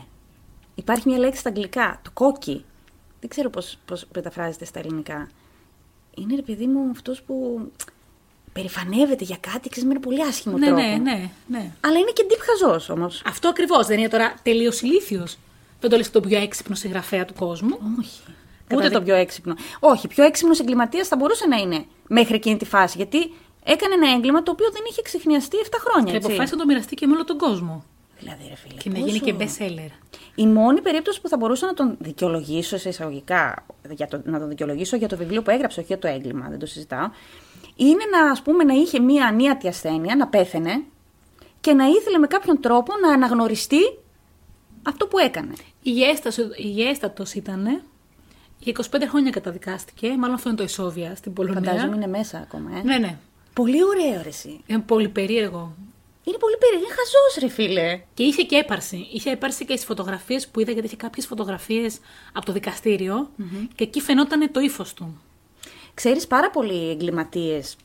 υπάρχει μια λέξη στα αγγλικά, το κόκκι. Δεν ξέρω πώς, πώς μεταφράζεται στα ελληνικά. Είναι, ρε παιδί μου, αυτός που περηφανεύεται για κάτι, ξέρεις, με ένα πολύ άσχημο Ναι, τρόπο. ναι, ναι, ναι. Αλλά είναι και deep χαζός όμως. Αυτό ακριβώς δεν είναι τώρα τελείως ηλίθιος. Δεν το λες τον πιο έξυπνο συγγραφέα του κόσμου. Όχι. Ούτε το πιο έξυπνο. Όχι, πιο έξυπνος εγκληματίας θα μπορούσε να είναι μέχρι εκείνη τη φάση. Γιατί έκανε ένα έγκλημα το οποίο δεν είχε ξεχνιαστεί 7 χρόνια. Και Έτσι. αποφάσισε να το μοιραστεί και με όλο τον κόσμο. Δηλαδή, ρε φίλε. Και να πόσο- γίνει και best seller. Η μόνη περίπτωση που θα μπορούσα να τον δικαιολογήσω σε εισαγωγικά, για το, να τον δικαιολογήσω για το βιβλίο που έγραψε, όχι για το έγκλημα, δεν το συζητάω, είναι να, ας πούμε, να είχε μία ανίατη ασθένεια, να πέθαινε και να ήθελε με κάποιον τρόπο να αναγνωριστεί αυτό που έκανε. Υγιέστατος, υγιέστατος ήταν. Για 25 χρόνια καταδικάστηκε. Μάλλον αυτό είναι το ισόβια στην Πολωνία. Φαντάζομαι είναι μέσα ακόμα, ε. Ναι, ναι. Πολύ ωραίο, ρε, εσύ. Είναι πολύ περίεργο. Είναι πολύ περίεργο. Είναι χαζός, ρε φίλε. Και είχε και έπαρση. Είχε έπαρση και στι φωτογραφίες που είδα, γιατί είχε κάποιες φωτογραφίες από το δικαστηριο και εκεί φαινόταν το ύφος του. Ξέρεις, πάρα πολλοί εγκληματίες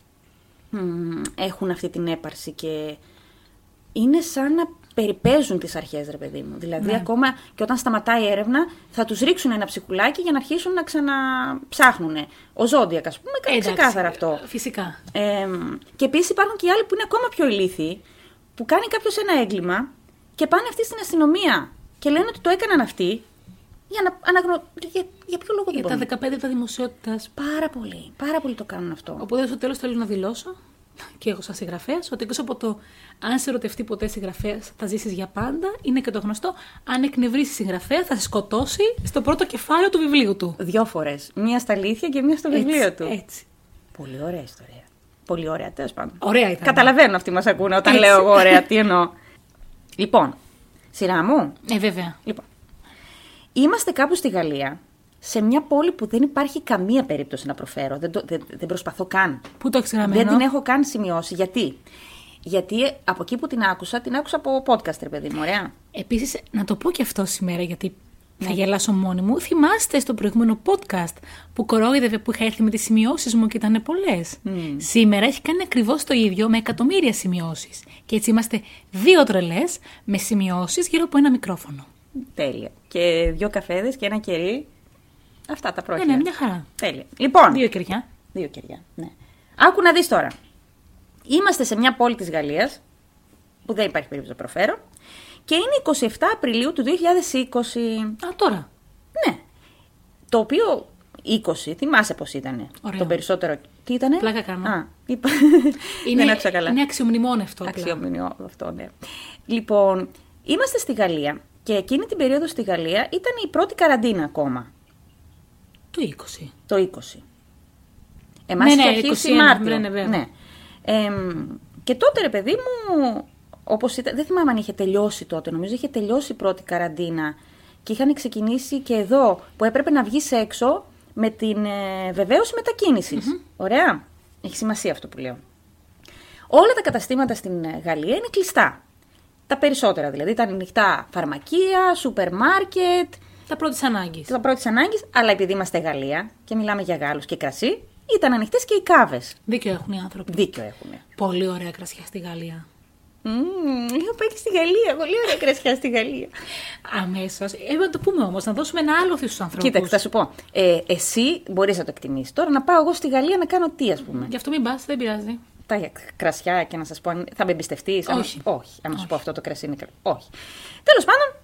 μ, έχουν αυτή την έπαρση και είναι σαν να περιπέζουν τις αρχές, ρε παιδί μου. Δηλαδή, ακόμα και όταν σταματάει η έρευνα, θα τους ρίξουν ένα ψυχουλάκι για να αρχίσουν να ξαναψάχνουν. Ο Ζόντιακ, ας πούμε, κάνει Εντάξει, ξεκάθαρα αυτό. Φυσικά. Ε, και επίσης υπάρχουν και οι άλλοι που είναι ακόμα πιο ηλίθιοι, που κάνει κάποιος ένα έγκλημα και πάνε αυτοί στην αστυνομία και λένε ότι το έκαναν αυτοί για να αναγνω... για, για ποιο λόγο δεν Για τα μπορούν. 15 λεπτά δημοσιότητα. Πάρα πολύ, πάρα πολύ το κάνουν αυτό. Οπότε στο τέλος θέλω να δηλώσω, και εγώ σαν συγγραφέας, ότι εκτός από το αν σε ερωτευτεί ποτέ συγγραφέας θα ζήσεις για πάντα, είναι και το γνωστό αν εκνευρίσει συγγραφέα θα σε σκοτώσει στο πρώτο κεφάλαιο του βιβλίου του. Δυο φορές. Μία στα αλήθεια και μία στο βιβλίο Έτσι, του. Έτσι. Πολύ ωραία ιστορία. Πολύ ωραία, τέλος πάντων. Ωραία ήταν. Καταλαβαίνω αυτοί μας ακούνε όταν Έτσι. λέω εγώ ωραία, τι εννοώ. λοιπόν, σειρά μου. Ε, βέβαια. Λοιπόν, είμαστε κάπου στη Γαλλία, σε μια πόλη που δεν υπάρχει καμία περίπτωση να προφέρω. Δεν, το- δεν, δεν προσπαθώ καν. Πού το έχεις γραμμένο; Δεν την έχω καν σημειώσει. Γιατί; Γιατί ε, από εκεί που την άκουσα, την άκουσα από podcast, ρε παιδί μου, ωραία. Επίσης, να το πω και αυτό σήμερα, γιατί θα γελάσω μόνη μου. Θυμάστε στο προηγούμενο podcast που κορόιδευε που είχα έρθει με τις σημειώσεις μου και ήταν πολλές. Σήμερα έχει κάνει ακριβώς το ίδιο με εκατομμύρια σημειώσεις. Και έτσι είμαστε δύο τρελές με σημειώσεις γύρω από ένα μικρόφωνο. Τέλεια. Και δύο καφέδες και ένα κερί. Αυτά τα Ναι, πρόχειρα. ναι, μια χαρά. Τέλεια. Λοιπόν, Δύο κεριά. Δύο κεριά, ναι. Άκου να δεις τώρα. Είμαστε σε μια πόλη της Γαλλίας, που δεν υπάρχει περίπτωση να προφέρω, και είναι 27 Απριλίου του 2020. Α, τώρα. Ναι. Το οποίο 20, θυμάσαι πώς ήτανε; Ωραίο. Το περισσότερο. Τι ήτανε; Πλάκα κάνω. Α, είπα. Είναι, δεν άκουσα καλά. είναι αξιομνημόνευτο. απλά. Αξιομνημείο αυτό, ναι. Λοιπόν, είμαστε στη Γαλλία και εκείνη την περίοδο στη Γαλλία ήταν η πρώτη καραντίνα ακόμα. Το 20. Το 20. Εμάς Ναι, είχε ναι, αρχίσει 21, Μάρτιο. ναι, ναι, βέβαια. Εμ, και τότε, ρε παιδί μου, όπως ήταν, δεν θυμάμαι αν είχε τελειώσει τότε, νομίζω είχε τελειώσει η πρώτη καραντίνα και είχαν ξεκινήσει και εδώ που έπρεπε να βγεις έξω με την ε, βεβαίωση μετακίνησης. Ωραία. Έχει σημασία αυτό που λέω. Όλα τα καταστήματα στην ε, Γαλλία είναι κλειστά. Τα περισσότερα δηλαδή. Τα ανοιχτά φαρμακεία, σούπερ μάρκετ, Τα πρώτης ανάγκης. τα πρώτης ανάγκης, αλλά επειδή είμαστε Γαλλία και μιλάμε για Γάλλους και κρασί, ήταν ανοιχτές και οι κάβες. Δίκιο έχουν οι άνθρωποι. Δίκιο έχουν. Πολύ ωραία κρασιά στη Γαλλία. Μμμ, έχω πάει και στη Γαλλία. Πολύ ωραία κρασιά στη Γαλλία. Αμέσως. Έπρεπε να το πούμε όμως, να δώσουμε ένα άλλο στους ανθρώπους. Κοίταξε, θα σου πω. Ε, εσύ μπορείς να το εκτιμήσεις. Τώρα να πάω εγώ στη Γαλλία να κάνω τι, ας πούμε. Γι' αυτό μην πας, δεν πειράζει. Τα κρασιά και να σας πω. αν- Θα με εμπιστευτείς. Όχι. Όχι. Αν σου πω αυτό το κρασί είναι καλό. Όχι. Τέλος πάντων,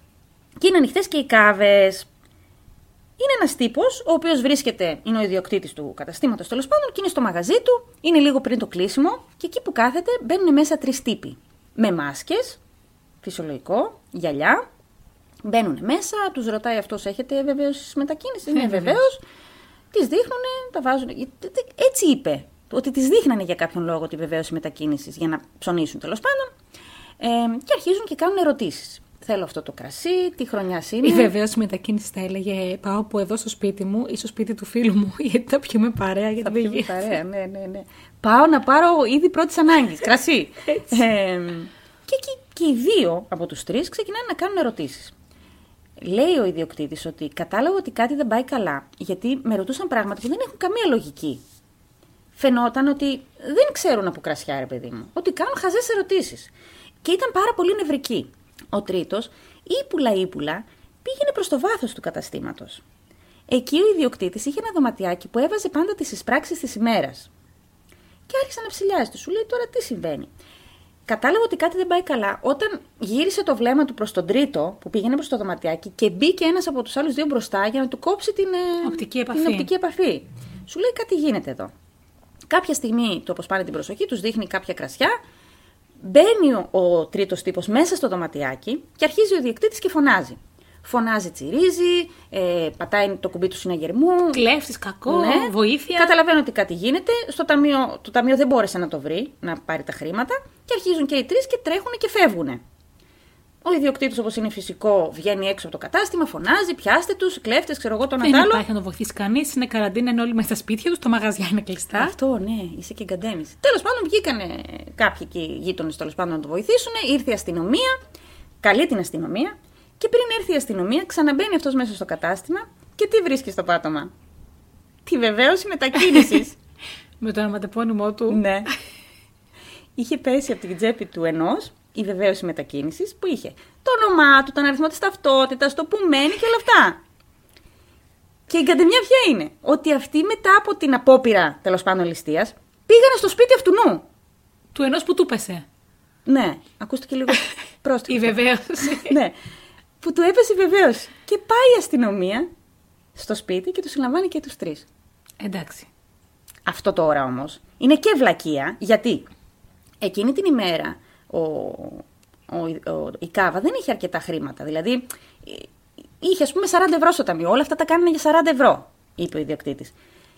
και είναι ανοιχτές και οι κάβες. Είναι ένας τύπος, ο οποίος βρίσκεται, είναι ο ιδιοκτήτης του καταστήματος τέλος πάντων, και είναι στο μαγαζί του, είναι λίγο πριν το κλείσιμο, και εκεί που κάθεται μπαίνουν μέσα τρεις τύποι. Με μάσκες, φυσιολογικό, γυαλιά. Μπαίνουν μέσα, τους ρωτάει αυτός, έχετε βεβαίωση μετακίνηση; Ναι, Ε, βεβαίως. Τη δείχνουν, τα βάζουν. Έτσι είπε. Ότι τη δείχνανε για κάποιον λόγο τη βεβαίωση μετακίνησης για να ψωνίσουν τέλος πάντων. Ε, και αρχίζουν και κάνουν ερωτήσεις. Θέλω αυτό το κρασί, τι χρονιάς είναι. Η βεβαίωση μετακίνηση θα έλεγε Πάω από εδώ στο σπίτι μου ή στο σπίτι του φίλου μου, γιατί θα πιούμε παρέα. Γιατί Θα δεν πιούμε γίνεται. παρέα, ναι, ναι, ναι. Πάω να πάρω ήδη πρώτης ανάγκης. Κρασί. Έτσι. Ε, και, εκεί και οι δύο από τους τρεις ξεκινάνε να κάνουν ερωτήσεις. Λέει ο ιδιοκτήτης ότι κατάλαβα ότι κάτι δεν πάει καλά, γιατί με ρωτούσαν πράγματα που δεν έχουν καμία λογική. Φαινόταν ότι δεν ξέρουν από κρασιά, ρε παιδί μου. Ότι κάνουν χαζές ερωτήσεις. Και ήταν πάρα πολύ νευρικοί. Ο τρίτος, ύπουλα ύπουλα, πήγαινε προς το βάθος του καταστήματος. Εκεί ο ιδιοκτήτης είχε ένα δωματιάκι που έβαζε πάντα τις εισπράξεις της ημέρας. Και άρχισε να ψηλιάζει τους. Σου λέει τώρα τι συμβαίνει; Κατάλαβε ότι κάτι δεν πάει καλά όταν γύρισε το βλέμμα του προς τον τρίτο που πήγαινε προς το δωματιάκι και μπήκε ένας από τους άλλους δύο μπροστά για να του κόψει την, ε, Οπτική επαφή. την οπτική επαφή. Σου λέει κάτι γίνεται εδώ. Κάποια στιγμή του αποσπάνε την προσοχή, τους δείχνει κάποια κρασιά. Μπαίνει ο, ο τρίτος τύπος μέσα στο δωματιάκι και αρχίζει ο διεκτήτη και φωνάζει. Φωνάζει, τσιρίζει, ε, πατάει το κουμπί του συναγερμού. Κλέφτης, κακό, Ναι. βοήθεια. Καταλαβαίνω ότι κάτι γίνεται. Στο ταμείο, το ταμείο δεν μπόρεσε να το βρει, να πάρει τα χρήματα. Και αρχίζουν και οι τρεις και τρέχουν και φεύγουν. Ο ιδιοκτήτης, όπως είναι φυσικό, βγαίνει έξω από το κατάστημα, φωνάζει, πιάστε τους, κλέφτες, ξέρω εγώ τον Δεν άλλο. υπάρχει να το βοηθήσει κανείς. Είναι καραντίνα, είναι όλοι μέσα στα σπίτια τους. Τα μαγαζιά είναι κλειστά. Αυτό, ναι, είσαι και γκαντέμι. Τέλος πάντων, βγήκανε κάποιοι και οι γείτονες τέλος πάντων να το βοηθήσουν. Ήρθε η αστυνομία, καλεί την αστυνομία. Και πριν έρθει η αστυνομία, ξαναμπαίνει αυτός μέσα στο κατάστημα και τι βρίσκει στο πάτωμα; Τη βεβαίωση μετακίνησης. Με το ονοματεπώνυμό του. ναι. Είχε πέσει από την τσέπη του ενός η βεβαίωση μετακίνησης που είχε το όνομά του, τον αριθμό της ταυτότητας, το που μένει και όλα αυτά. Και η καντεμιά ποια είναι, ότι αυτοί μετά από την απόπειρα τέλος πάντων ληστείας πήγανε στο σπίτι αυτού νου. Του ενός που του πέσε. Ναι, ακούστηκε λίγο πρόστιχο. Η βεβαίωση. ναι, που του έπεσε η βεβαίωση. Και πάει η αστυνομία στο σπίτι και τους συλλαμβάνει και τους τρεις. Εντάξει. Αυτό τώρα όμως είναι και βλακεία, γιατί εκείνη την ημέρα ο, ο, ο- η Κάβα δεν είχε αρκετά χρήματα. Δηλαδή, ε, είχε ας πούμε 40 ευρώ στο ταμείο. Όλα αυτά τα κάνανε για 40 ευρώ, είπε ο ιδιοκτήτης.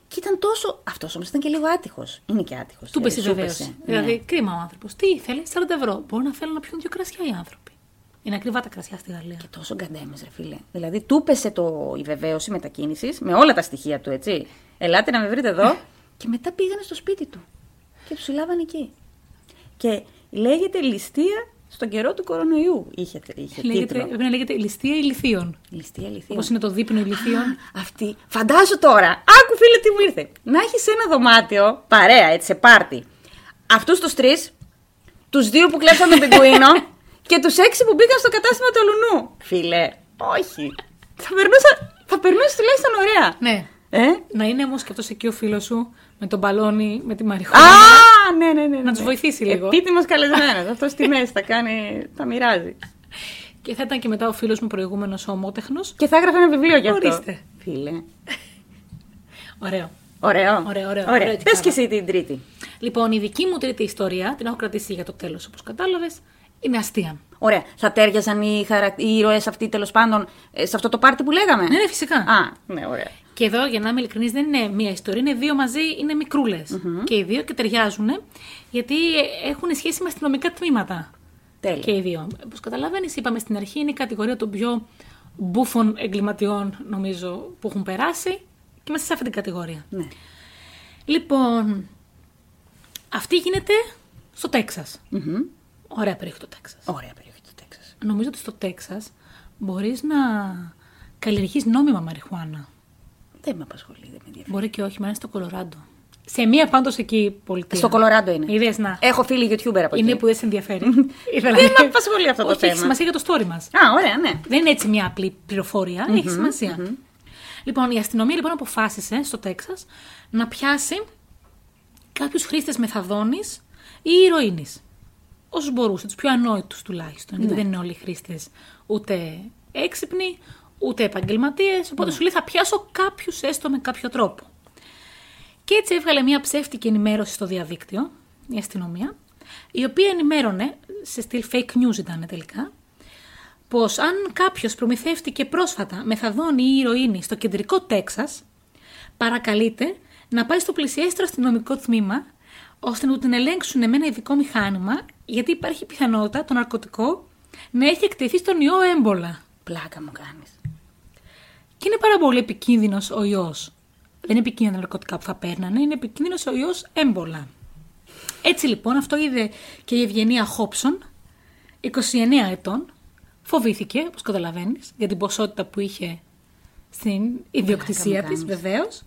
Και ήταν τόσο. Αυτός όμως ήταν και λίγο άτυχος. Είναι και άτυχος. Του πέσει η βεβαίωση. Δηλαδή, κρίμα ο άνθρωπος. Τι ήθελε, 40 ευρώ. Μπορεί να θέλουν να πιούν δύο κρασιά οι άνθρωποι. Είναι ακριβά τα κρασιά στη Γαλλία. Και τόσο γκαντέμες, ρε φίλε. Δηλαδή, του πέσε το, η βεβαίωση μετακίνησης με όλα τα στοιχεία του, έτσι. Ελάτε να με βρείτε εδώ. και μετά πήγανε στο σπίτι του. Και τους συλλάβανε εκεί. Και λέγεται ληστεία στον καιρό του κορονοϊού. Είχε, είχε Λέγεται, τίτλο. πρέπει να λέγεται ληστεία ηλικίων. Ληστεία ληστεία. Όπως είναι το δείπνο ηλικίων. Αυτή. Φαντάζω τώρα. Άκου φίλε τι μου ήρθε. Να έχεις ένα δωμάτιο, παρέα έτσι, σε πάρτι. Αυτούς τους τρεις, τους δύο που κλέψαν τον πιγκουίνο και τους έξι που μπήκαν στο κατάστημα του Λουνού. Φίλε, όχι. Θα περνούσα Θα περνούσε τουλάχιστον ωραία. Ναι. Ε; Να είναι όμως και αυτός εκεί ο φίλος σου με τον μπαλόνι, με τη Α, μαριχώνα. ναι, ναι, ναι. ναι. Να τους βοηθήσει λίγο. Επίτιμος καλεσμένος. Αυτός στη μέση θα κάνει. θα μοιράζει. Και θα ήταν και μετά ο φίλος μου προηγούμενος ομότεχνος. Και θα έγραφε ένα βιβλίο γι' αυτό. Ορίστε. Φίλε. Ωραίο. Ωραίο. Ωραίο, ωραίο. Ωραία. Ωραίο έτσι Πες και κάμα. εσύ την τρίτη. Λοιπόν, η δική μου τρίτη ιστορία, την έχω κρατήσει για το τέλος όπως κατάλαβες, είναι αστεία. Ωραία. Θα τέριαζαν οι, χαρακ... οι ήρωες αυτοί τέλος πάντων ε, σε αυτό το πάρτι που λέγαμε; Ναι, ναι, φυσικά. Α, ναι, ωραία. Και εδώ, για να είμαι ειλικρινής, δεν είναι μία ιστορία, είναι δύο μαζί, είναι μικρούλες. Και οι δύο και ταιριάζουν, γιατί ε, έχουν σχέση με αστυνομικά τμήματα. Τέλεια. Και οι δύο. Όπως καταλαβαίνεις, είπαμε στην αρχή, είναι η κατηγορία των πιο μπούφων εγκληματιών, νομίζω, που έχουν περάσει. Και είμαστε σε αυτή την κατηγορία. Ναι. Λοιπόν, αυτή γίνεται στο Τέξας. Μμμ. Ωραία περιοχή το Τέξας. Ωραία περιοχή του Τέξας. Νομίζω ότι στο Τέξας μπορείς να καλλιεργείς νόμιμα μαριχουάνα. Δεν με απασχολεί, δεν με ενδιαφέρει. Μπορεί και όχι, μα είναι στο Κολοράντο. Σε μία πάντως εκεί πολιτεία. Στο Κολοράντο είναι. Είδες, να. Έχω φίλοι YouTuber από είναι εκεί. που δεν σε ενδιαφέρει. Δεν με απασχολεί αυτό το όχι, έχει θέμα. σημασία για το story μας. Α, ωραία, ναι. Δεν είναι έτσι μια απλή πληροφορία, έχει σημασία. Λοιπόν, η αστυνομία λοιπόν αποφάσισε στο Τέξας να πιάσει κάποιους χρήστες μεθαδόνης ή ηρωίνης. Όσους μπορούσε, τους πιο ανόητους τουλάχιστον. Γιατί δεν είναι όλοι χρήστες ούτε έξυπνοι, ούτε επαγγελματίες. Οπότε σου λέει θα πιάσω κάποιους έστω με κάποιο τρόπο. Και έτσι έβγαλε μια ψεύτικη ενημέρωση στο διαδίκτυο, η αστυνομία, η οποία ενημέρωνε, σε στυλ fake news ήταν τελικά, πως αν κάποιος προμηθεύτηκε πρόσφατα μεθαδόνη ή ηρωίνη στο κεντρικό Τέξας, παρακαλείται να πάει στο πλησιέστερο αστυνομικό τμήμα, ώστε να του την ελέγξουν με ένα ειδικό μηχάνημα, γιατί υπάρχει πιθανότητα το ναρκωτικό να έχει εκτεθεί στον ιό έμπολα. Πλάκα μου κάνεις. Και είναι πάρα πολύ επικίνδυνος ο ιός. Δεν είναι επικίνδυνα τα ναρκωτικά που θα παίρνανε, είναι επικίνδυνος ο ιός έμπολα. Έτσι λοιπόν, αυτό είδε και η Ευγενία Χόψον, 29 ετών, φοβήθηκε, όπως καταλαβαίνεις, για την ποσότητα που είχε στην ιδιοκτησία Πλάκα της, μου κάνεις. βεβαίως.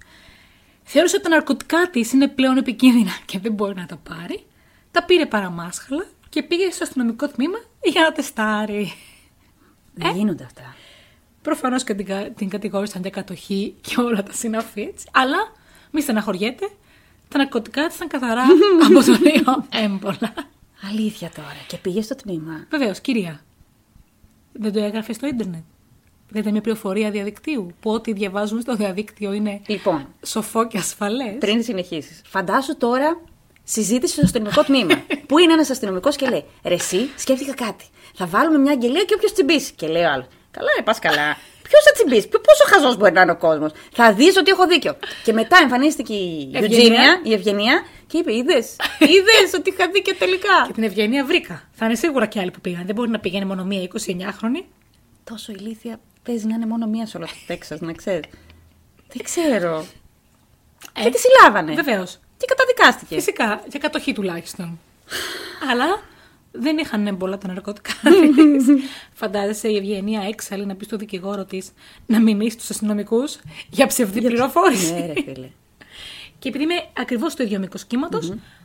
Θεώρησε ότι τα ναρκωτικά της είναι πλέον επικίνδυνα και δεν μπορεί να τα πάρει. Τα πήρε παραμάσχαλα και πήγε στο αστυνομικό τμήμα για να τεστάρει. Δεν γίνονται αυτά. Προφανώς και την, κα- την κατηγόρησαν για κατοχή και όλα τα συναφή έτσι. Αλλά μη στεναχωριέται. Τα ναρκωτικά της ήταν καθαρά από τον ιό έμπολα. Αλήθεια τώρα. Και πήγε στο τμήμα. Βεβαίως, κυρία. Δεν το έγραφε στο ίντερνετ. Δεν ήταν μια πληροφορία διαδικτύου. Που ό,τι διαβάζουμε στο διαδίκτυο είναι Λοιπόν, σοφό και ασφαλές. πριν συνεχίσεις. Φαντάσου τώρα συζήτηση στο αστυνομικό τμήμα. που είναι ένας αστυνομικός και λέει: Ρε, εσύ, σκέφτηκα κάτι. Θα βάλουμε μια αγγελία και όποιος τσιμπήσει. Και λέει ο άλλος: Καλά, ρε, πας καλά. Ποιος θα τσιμπήσει, ποιο- πόσο χαζός μπορεί να είναι ο κόσμος. Θα δεις ότι έχω δίκιο. Και μετά εμφανίστηκε η Ευγενία. Ευγενία, η Ευγενία και είπε: Είδες, είδες ότι είχα δίκιο τελικά. Και την ευγένεια βρήκα. Θα είναι σίγουρα και άλλοι που πήγαν. Δεν μπορεί να πηγαίνει μόνο μία 29χρονη. Τόσο ηλίθεια παίζει να είναι μόνο μία σε όλο το Τέξας, να ξέρεις. Δεν ξέρω. Ε, και τη συλλάβανε. Βεβαίως. Και καταδικάστηκε. Φυσικά, για κατοχή τουλάχιστον. Αλλά δεν είχαν έμπολα τα ναρκωτικά. Φαντάζεσαι η Ευγενία έξαλλη να πει στο δικηγόρο της να μηνύσει τους αστυνομικούς για ψευδή πληροφόρηση. Ναι, ρε φίλε. Και επειδή είμαι ακριβώς στο ίδιο μήκος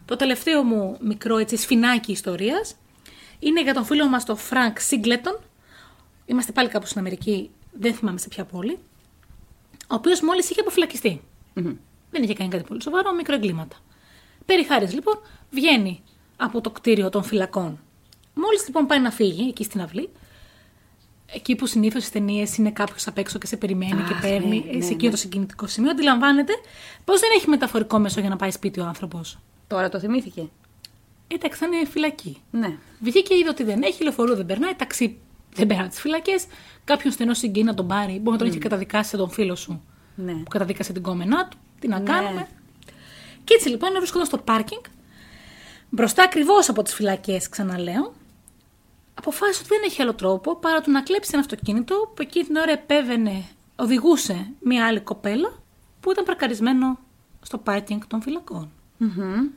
το τελευταίο μου μικρό έτσι, σφινάκι ιστορίας είναι για τον φίλο μας τον Φρανκ Σίγκλετον. Είμαστε πάλι κάπου στην Αμερική, δεν θυμάμαι σε ποια πόλη. Ο οποίος μόλις είχε αποφυλακιστεί. Δεν είχε κάνει κάτι πολύ σοβαρό, μικροεγκλήματα. Περιχαρής, λοιπόν, βγαίνει από το κτίριο των φυλακών. Μόλις λοιπόν πάει να φύγει εκεί στην αυλή, εκεί που συνήθως στι ταινίες είναι κάποιος απ' έξω και σε περιμένει και Αχ, παίρνει, ναι, ναι, σε ναι. εκείνο το συγκινητικό σημείο, αντιλαμβάνεται πως δεν έχει μεταφορικό μέσο για να πάει σπίτι ο άνθρωπος. Τώρα το θυμήθηκε; Εντάξει, θα είναι φυλακή. Ναι. Βγήκε και είδε ότι δεν έχει, λεωφορείο δεν περνάει, ταξί δεν περνάει τις φυλακές. Κάποιον στενό συγγενή να τον πάρει. Μπορεί να τον έχει καταδικάσει σε τον φίλο σου Ναι. που καταδίκασε την κόμενά του. Τι να Ναι. κάνουμε. Και έτσι λοιπόν βρισκόταν στο πάρκινγκ, μπροστά ακριβώς από τις φυλακές, ξαναλέω, αποφάσισε ότι δεν έχει άλλο τρόπο παρά του να κλέψει ένα αυτοκίνητο που εκείνη την ώρα επέβαινε, οδηγούσε μια άλλη κοπέλα που ήταν παρκαρισμένο στο πάρκινγκ των φυλακών. Μμμ.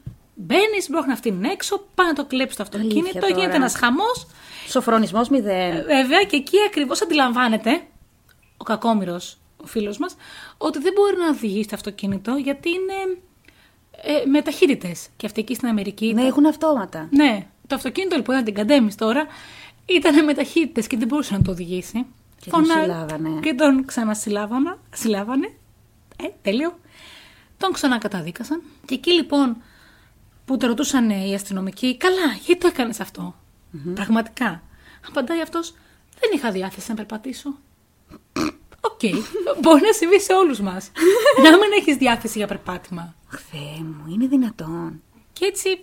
Μπαίνει, μπρόχνει αυτήν έξω, πάει να το κλέψει το αυτοκίνητο, Αλήθεια τώρα. γίνεται ένας χαμός. Σοφρονισμός μηδέν. Βέβαια και εκεί ακριβώς αντιλαμβάνεται ο κακόμοιρος, ο φίλος μας, ότι δεν μπορεί να οδηγήσει το αυτοκίνητο γιατί είναι ε, με ταχύτητες. Και αυτή εκεί στην Αμερική. ναι, τα- έχουν αυτόματα. ναι, το αυτοκίνητο λοιπόν, να την καντέμει τώρα, ήταν με ταχύτητες και δεν μπορούσε να το οδηγήσει. Και τον Φωνά- συλλάβανε. Και τον ξανασυλλάβανα. Συλλάβανε. Ε, τέλειο. Τον ξανακαταδίκασαν. Και εκεί λοιπόν που το ρωτούσαν οι αστυνομικοί, καλά, γιατί το έκανες αυτό; Πραγματικά. Απαντάει αυτός, δεν είχα διάθεση να περπατήσω. Οκ. Μπορεί να συμβεί σε όλους μας. να μην έχεις διάθεση για περπάτημα. Θεέ μου, είναι δυνατόν. Και έτσι.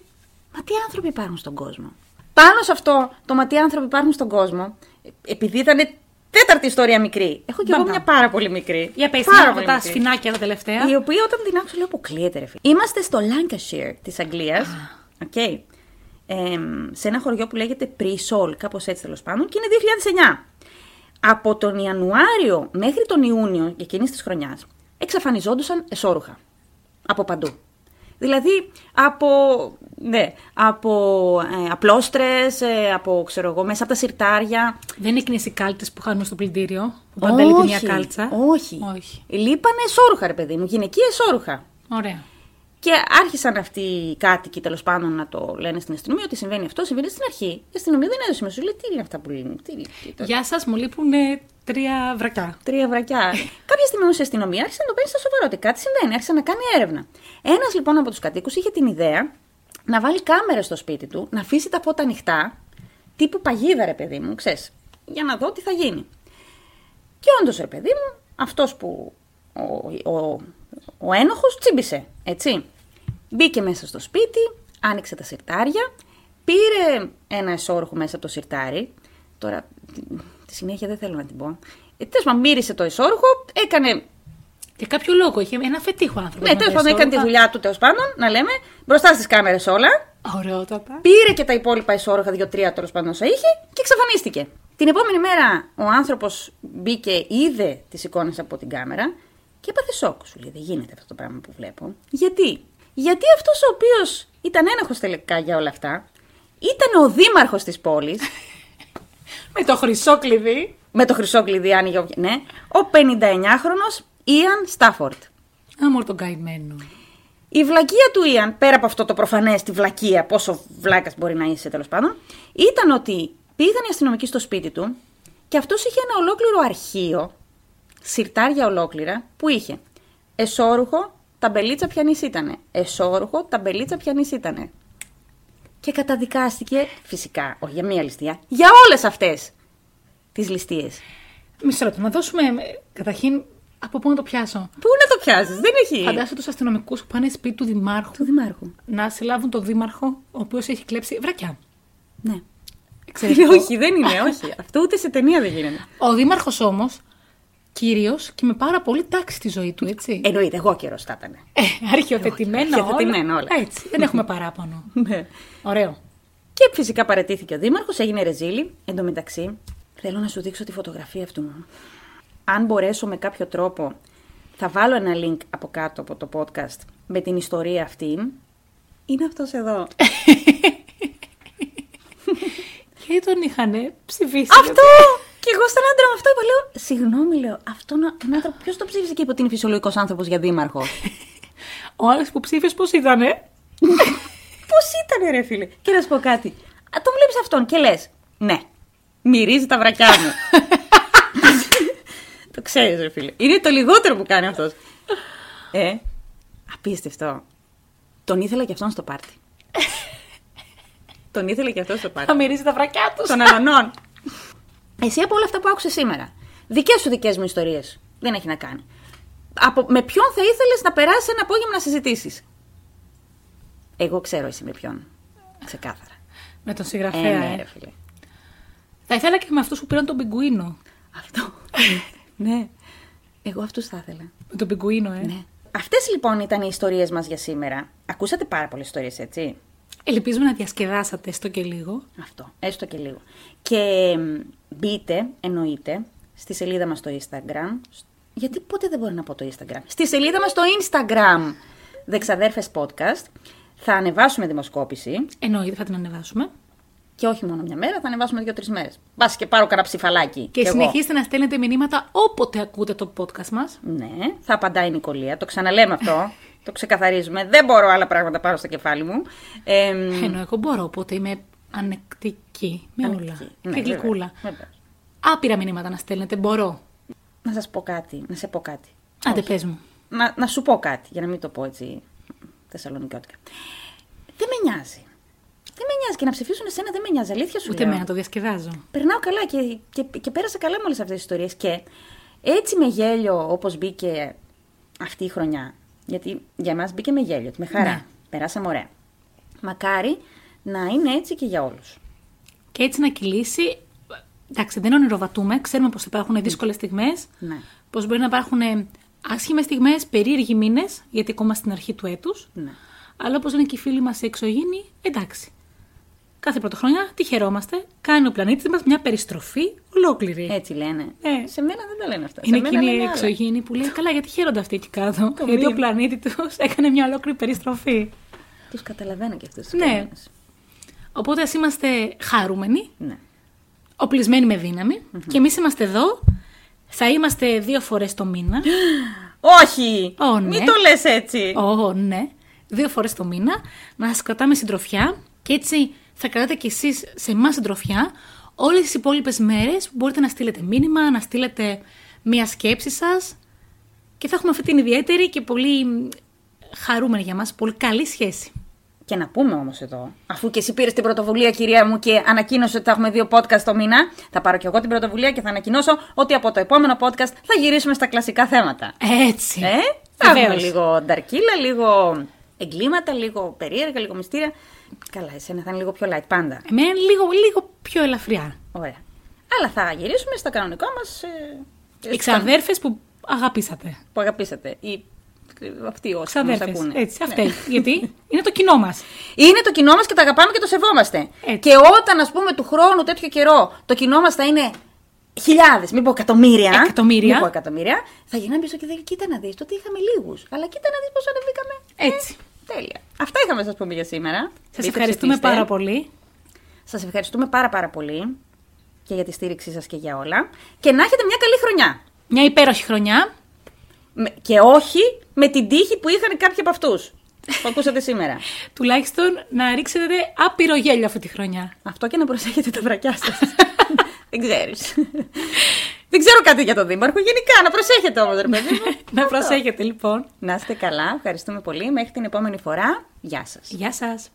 Μα τι άνθρωποι υπάρχουν στον κόσμο; Πάνω σε αυτό, το μα τι άνθρωποι υπάρχουν στον κόσμο, ε, επειδή ήταν τέταρτη ιστορία μικρή. Έχω κι εγώ Μπαμπα. μια πάρα πολύ μικρή. Για πες, πάρα ένα από πολύ τα μικρή. σφινάκια τα τελευταία. Η οποία όταν την άκουσα λέω αποκλείεται ρε φίλε. Είμαστε στο Lancashire της Αγγλίας. Οκ. Εμ, σε ένα χωριό που λέγεται Pre-Sol, κάπως έτσι τέλος πάντων, και είναι 2009. Από τον Ιανουάριο μέχρι τον Ιούνιο εκείνης της χρονιάς εξαφανιζόντουσαν εσώρουχα. Από παντού. Δηλαδή από, ναι, από ε, απλόστρες, ε, από ξέρω εγώ, μέσα από τα σιρτάρια. Δεν είναι εκείνες οι κάλτες που χάνουμε στο πλυντήριο. Που πάντα λείπει μια Όχι, κάλτσα; Όχι. Όχι. Λείπανε εσώρουχα, ρε παιδί μου, γυναικεία εσώρουχα. Ωραία. Και άρχισαν αυτοί οι κάτοικοι τέλος πάντων να το λένε στην αστυνομία ότι συμβαίνει αυτό. Συμβαίνει στην αρχή. Η αστυνομία δεν έδωσε μεσού. Λέει τι είναι αυτά που λένε. Τι, τι, τι, Γεια σας, μου λείπουν ε, τρία βρακιά. Τρία βρακιά. Κάποια στιγμή όμω η αστυνομία άρχισε να το παίρνει στα σοβαρό. Ότι κάτι συμβαίνει. Άρχισε να κάνει έρευνα. Ένας λοιπόν από τους κατοίκους είχε την ιδέα να βάλει κάμερα στο σπίτι του, να αφήσει τα φώτα ανοιχτά, τύπου παγίδα ρε παιδί μου, ξέρεις, για να δω τι θα γίνει. Και όντως ρε παιδί μου, αυτός που ο, ο, ο ένοχος τσίμπησε, έτσι. Μπήκε μέσα στο σπίτι, άνοιξε τα σιρτάρια, πήρε ένα εσώρουχο μέσα από το σιρτάρι. Τώρα, τη συνέχεια δεν θέλω να την πω. Ε, τέλος πάντων, μύρισε το εσώρουχο, έκανε Για κάποιο λόγο είχε ένα φετίχο άνθρωπο. ναι, τέλος πάντων έκανε τη δουλειά του, τέλος πάντων, να λέμε, μπροστά στις κάμερες όλα. Ωραιότατα. Πήρε και τα υπόλοιπα ισόρροχα, δύο-τρία τέλος πάντων όσα είχε και εξαφανίστηκε. Την επόμενη μέρα ο άνθρωπος μπήκε, είδε τις εικόνες από την κάμερα και έπαθε σοκ. Σου λέει: Δεν γίνεται αυτό το πράγμα που βλέπω. Γιατί; Γιατί αυτός ο οποίος ήταν ένοχος τελικά για όλα αυτά ήταν ο δήμαρχος της πόλης. Με το χρυσό κλειδί. με το χρυσό κλειδί, άνοιγε. ο- Ναι, ο 59χρονο Ιαν Στάφορντ. Άμορ τον καημένο. Η βλακεία του Ιαν, πέρα από αυτό το προφανές, τη βλακεία, πόσο βλάκας μπορεί να είσαι τέλος πάντων, ήταν ότι πήγαν οι αστυνομικοί στο σπίτι του και αυτός είχε ένα ολόκληρο αρχείο, σιρτάρια ολόκληρα, που είχε εσώρουχο, ταμπελίτσα πιανής ήτανε. Εσώρουχο, ταμπελίτσα πιανής ήτανε. Και καταδικάστηκε, φυσικά, όχι για μία ληστεία, για όλες αυτές τις ληστείες. Μισό λεπτό, να δώσουμε ε, καταρχήν από πού να το πιάσω; Πού να το πιάσεις, δεν έχει. Φαντάσου τους αστυνομικούς που πάνε σπίτι του δημάρχου Του Δημάρχου. να συλλάβουν τον δήμαρχο, ο οποίος έχει κλέψει βρακιά. Ναι. Εξαιρετικό. όχι, δεν είναι, όχι. Αυτό ούτε σε ταινία δεν γίνεται. Ο δήμαρχος όμως, κύριο και με πάρα πολύ τάξη στη ζωή του, έτσι. Εννοείται, εγώ καιρός θα ήταν. Ε, αρχιοθετημένα όλα. αρχιοθετημένα όλα. Έτσι, δεν έχουμε παράπονο. Ναι. Ωραίο. Και φυσικά παρετήθηκε ο Δήμαρχος, έγινε ρεζίλη. Εν τω μεταξύ, θέλω να σου δείξω τη φωτογραφία αυτού μου. Αν μπορέσω με κάποιο τρόπο, θα βάλω ένα link από κάτω από το podcast με την ιστορία αυτή. Είναι αυτός εδώ. Και τον είχαν ψηφίσει. αυτό! Και εγώ στον άντρα μου αυτό είπα, λέω, συγγνώμη, λέω, αυτόν τον άνθρωπο, ποιος το ψήφισε και είπε ότι είναι φυσιολογικός άνθρωπος για δήμαρχο; Ο άλλος που ψήφισε πώς ήτανε; Πώς ήταν, ρε φίλε; Και να σου πω κάτι. Α, τον βλέπεις αυτόν και λες, ναι, μυρίζει τα βρακιά μου. το ξέρεις, ρε φίλε. Είναι το λιγότερο που κάνει αυτός. Ε, απίστευτο. Τον ήθελα και αυτόν στο πάρτι. τον ήθελα και αυτόν στο πάρτι. Θα μυρίζει τα βρακιά τους. Των αλανών. Εσύ από όλα αυτά που άκουσες σήμερα. Δικές σου δικές μου ιστορίες. Δεν έχει να κάνει. Από, με ποιον θα ήθελες να περάσεις ένα απόγευμα να συζητήσεις; Εγώ ξέρω εσύ με ποιον. Ξεκάθαρα. Με τον Ε, συγγραφέα, ναι, ε. ρε φίλε. Θα ήθελα και με αυτούς που πήραν τον πιγκουίνο. Αυτό. ναι. Εγώ αυτούς θα ήθελα. Με τον πιγκουίνο, ε. Ναι. Αυτές λοιπόν ήταν οι ιστορίες μας για σήμερα. Ακούσατε πάρα πολλές ιστορίες, έτσι; Ελπίζουμε να διασκεδάσατε έστω και λίγο. Αυτό, έστω και λίγο. Και μ, μπείτε, εννοείται, στη σελίδα μας στο Instagram. Γιατί πότε δεν μπορώ να πω το Instagram; Στη σελίδα μας στο Instagram, Δεξαδέρφες Podcast, θα ανεβάσουμε δημοσκόπηση Εννοείται, θα την ανεβάσουμε. και όχι μόνο μια μέρα, θα ανεβάσουμε δύο-τρεις μέρες. Μπας και πάρω κανένα ψηφαλάκι. Και κι εγώ. συνεχίστε να στέλνετε μηνύματα όποτε ακούτε το podcast μας. Ναι, θα απαντάει η Νικολία. Το ξαναλέμε αυτό. το ξεκαθαρίζουμε. Δεν μπορώ άλλα πράγματα πάνω στο κεφάλι μου. Ε, μ, Ενώ εγώ μπορώ, οπότε είμαι ανεκτική με όλα. ανεκτική. Ναι, και βέβαια, γλυκούλα. βέβαια. άπειρα μηνύματα να στέλνετε. Μπορώ. Να σας πω κάτι. Να σε πω κάτι. Άντε, Όχι. πες μου. Να, να σου πω κάτι, για να μην το πω έτσι θεσσαλονικιώτικα. Δεν με νοιάζει. Δεν με νοιάζει και να ψηφίσουν εσένα δεν με νοιάζει. Αλήθεια σου Ούτε λέω. εμένα το διασκεδάζω. Περνάω καλά και, και, και πέρασα καλά με όλες αυτές τις ιστορίες. Και έτσι με γέλιο όπως μπήκε αυτή η χρονιά. Γιατί για εμά μπήκε με γέλιο, με χαρά. Ναι. Περάσαμε ωραία. Μακάρι να είναι έτσι και για όλους. Και έτσι να κυλήσει. Εντάξει, δεν ονειροβατούμε. Ξέρουμε πως υπάρχουν δύσκολες στιγμές. Ναι. Πως μπορεί να υπάρχουν άσχημες στιγμές, περίεργοι μήνες, γιατί ακόμα στην αρχή του έτους. Ναι. Αλλά όπως είναι και οι φίλοι μας οι εξωγήινοι, εντάξει. Κάθε πρωτοχρονιά τι χαιρόμαστε. Κάνει ο πλανήτης μας μια περιστροφή ολόκληρη. Έτσι λένε. Ε. Σε μένα δεν τα λένε αυτά. Είναι σε μένα εκείνη η λένε άλλα. εξωγήινη που λέει: Καλά, γιατί χαίρονται αυτοί εκεί κάτω. Το γιατί ο μήνυμα. πλανήτη τους έκανε μια ολόκληρη περιστροφή. Τους καταλαβαίνω και αυτούς τους Ναι. κανόνες. Οπότε ας είμαστε χαρούμενοι, Ναι. οπλισμένοι με δύναμη. Και εμείς είμαστε εδώ. Θα είμαστε δύο φορές το μήνα. Όχι! Ω, ναι. Μην το λες έτσι! Ω, ναι. Δύο φορές το μήνα. Να σα κρατάμε συντροφιά. Και έτσι θα κρατάτε κι εσείς σε εμάς συντροφιά όλες τις υπόλοιπες μέρες που μπορείτε να στείλετε μήνυμα, να στείλετε μία σκέψη σας. Και θα έχουμε αυτή την ιδιαίτερη και πολύ μ, χαρούμενη για μας, πολύ καλή σχέση. Και να πούμε όμως εδώ, αφού και εσύ πήρες την πρωτοβουλία, κυρία μου, και ανακοίνωσε ότι θα έχουμε δύο podcast το μήνα, θα πάρω και εγώ την πρωτοβουλία και θα ανακοινώσω ότι από το επόμενο podcast θα γυρίσουμε στα κλασικά θέματα. Έτσι. Ε, θα έχουμε Βεβαίως. λίγο νταρκύλα, λίγο εγκλήματα, λίγο περίεργα, λίγο μυστήρια. Καλά, εσένα θα είναι λίγο πιο light πάντα. Εμένα είναι λίγο, λίγο πιο ελαφριά. Ωραία. Αλλά θα γυρίσουμε στα κανονικά μας. Ε, Οι ξαδέρφες που αγαπήσατε. που αγαπήσατε. Ή ε, αυτοί όσοι μας Ξαδέρφες. ακούνε. Έτσι, Ναι. αυτές. Γιατί είναι το κοινό μας. Είναι το κοινό μας και το αγαπάμε και το σεβόμαστε. Έτσι. Και όταν, ας πούμε, του χρόνου τέτοιο καιρό το κοινό μας θα είναι χιλιάδες, μην πω εκατομμύρια. Εκατομμύρια. Μην πω εκατομμύρια. Θα γυρνάμε πίσω και θα κοίτα να δεις. Τότε είχαμε λίγους. Αλλά κοίτα να δεις πώ ανεβήκαμε. Έτσι. Ε, τέλεια. Αυτά είχαμε να σας πούμε για σήμερα. Σας ευχαριστούμε πάρα πολύ. Σας ευχαριστούμε πάρα πάρα πολύ και για τη στήριξή σας και για όλα. Και να έχετε μια καλή χρονιά. Μια υπέροχη χρονιά. Με- Και όχι με την τύχη που είχαν κάποιοι από αυτούς. που ακούσατε σήμερα. Τουλάχιστον να ρίξετε άπειρο γέλιο αυτή τη χρονιά. Αυτό και να προσέχετε τα βρακιά σας. Δεν ξέρεις. Δεν ξέρω κάτι για τον Δήμαρχο. Γενικά, να προσέχετε όμως, ρε παιδί μου. να προσέχετε λοιπόν. Να είστε καλά. Ευχαριστούμε πολύ. Μέχρι την επόμενη φορά. Γεια σας. Γεια σας.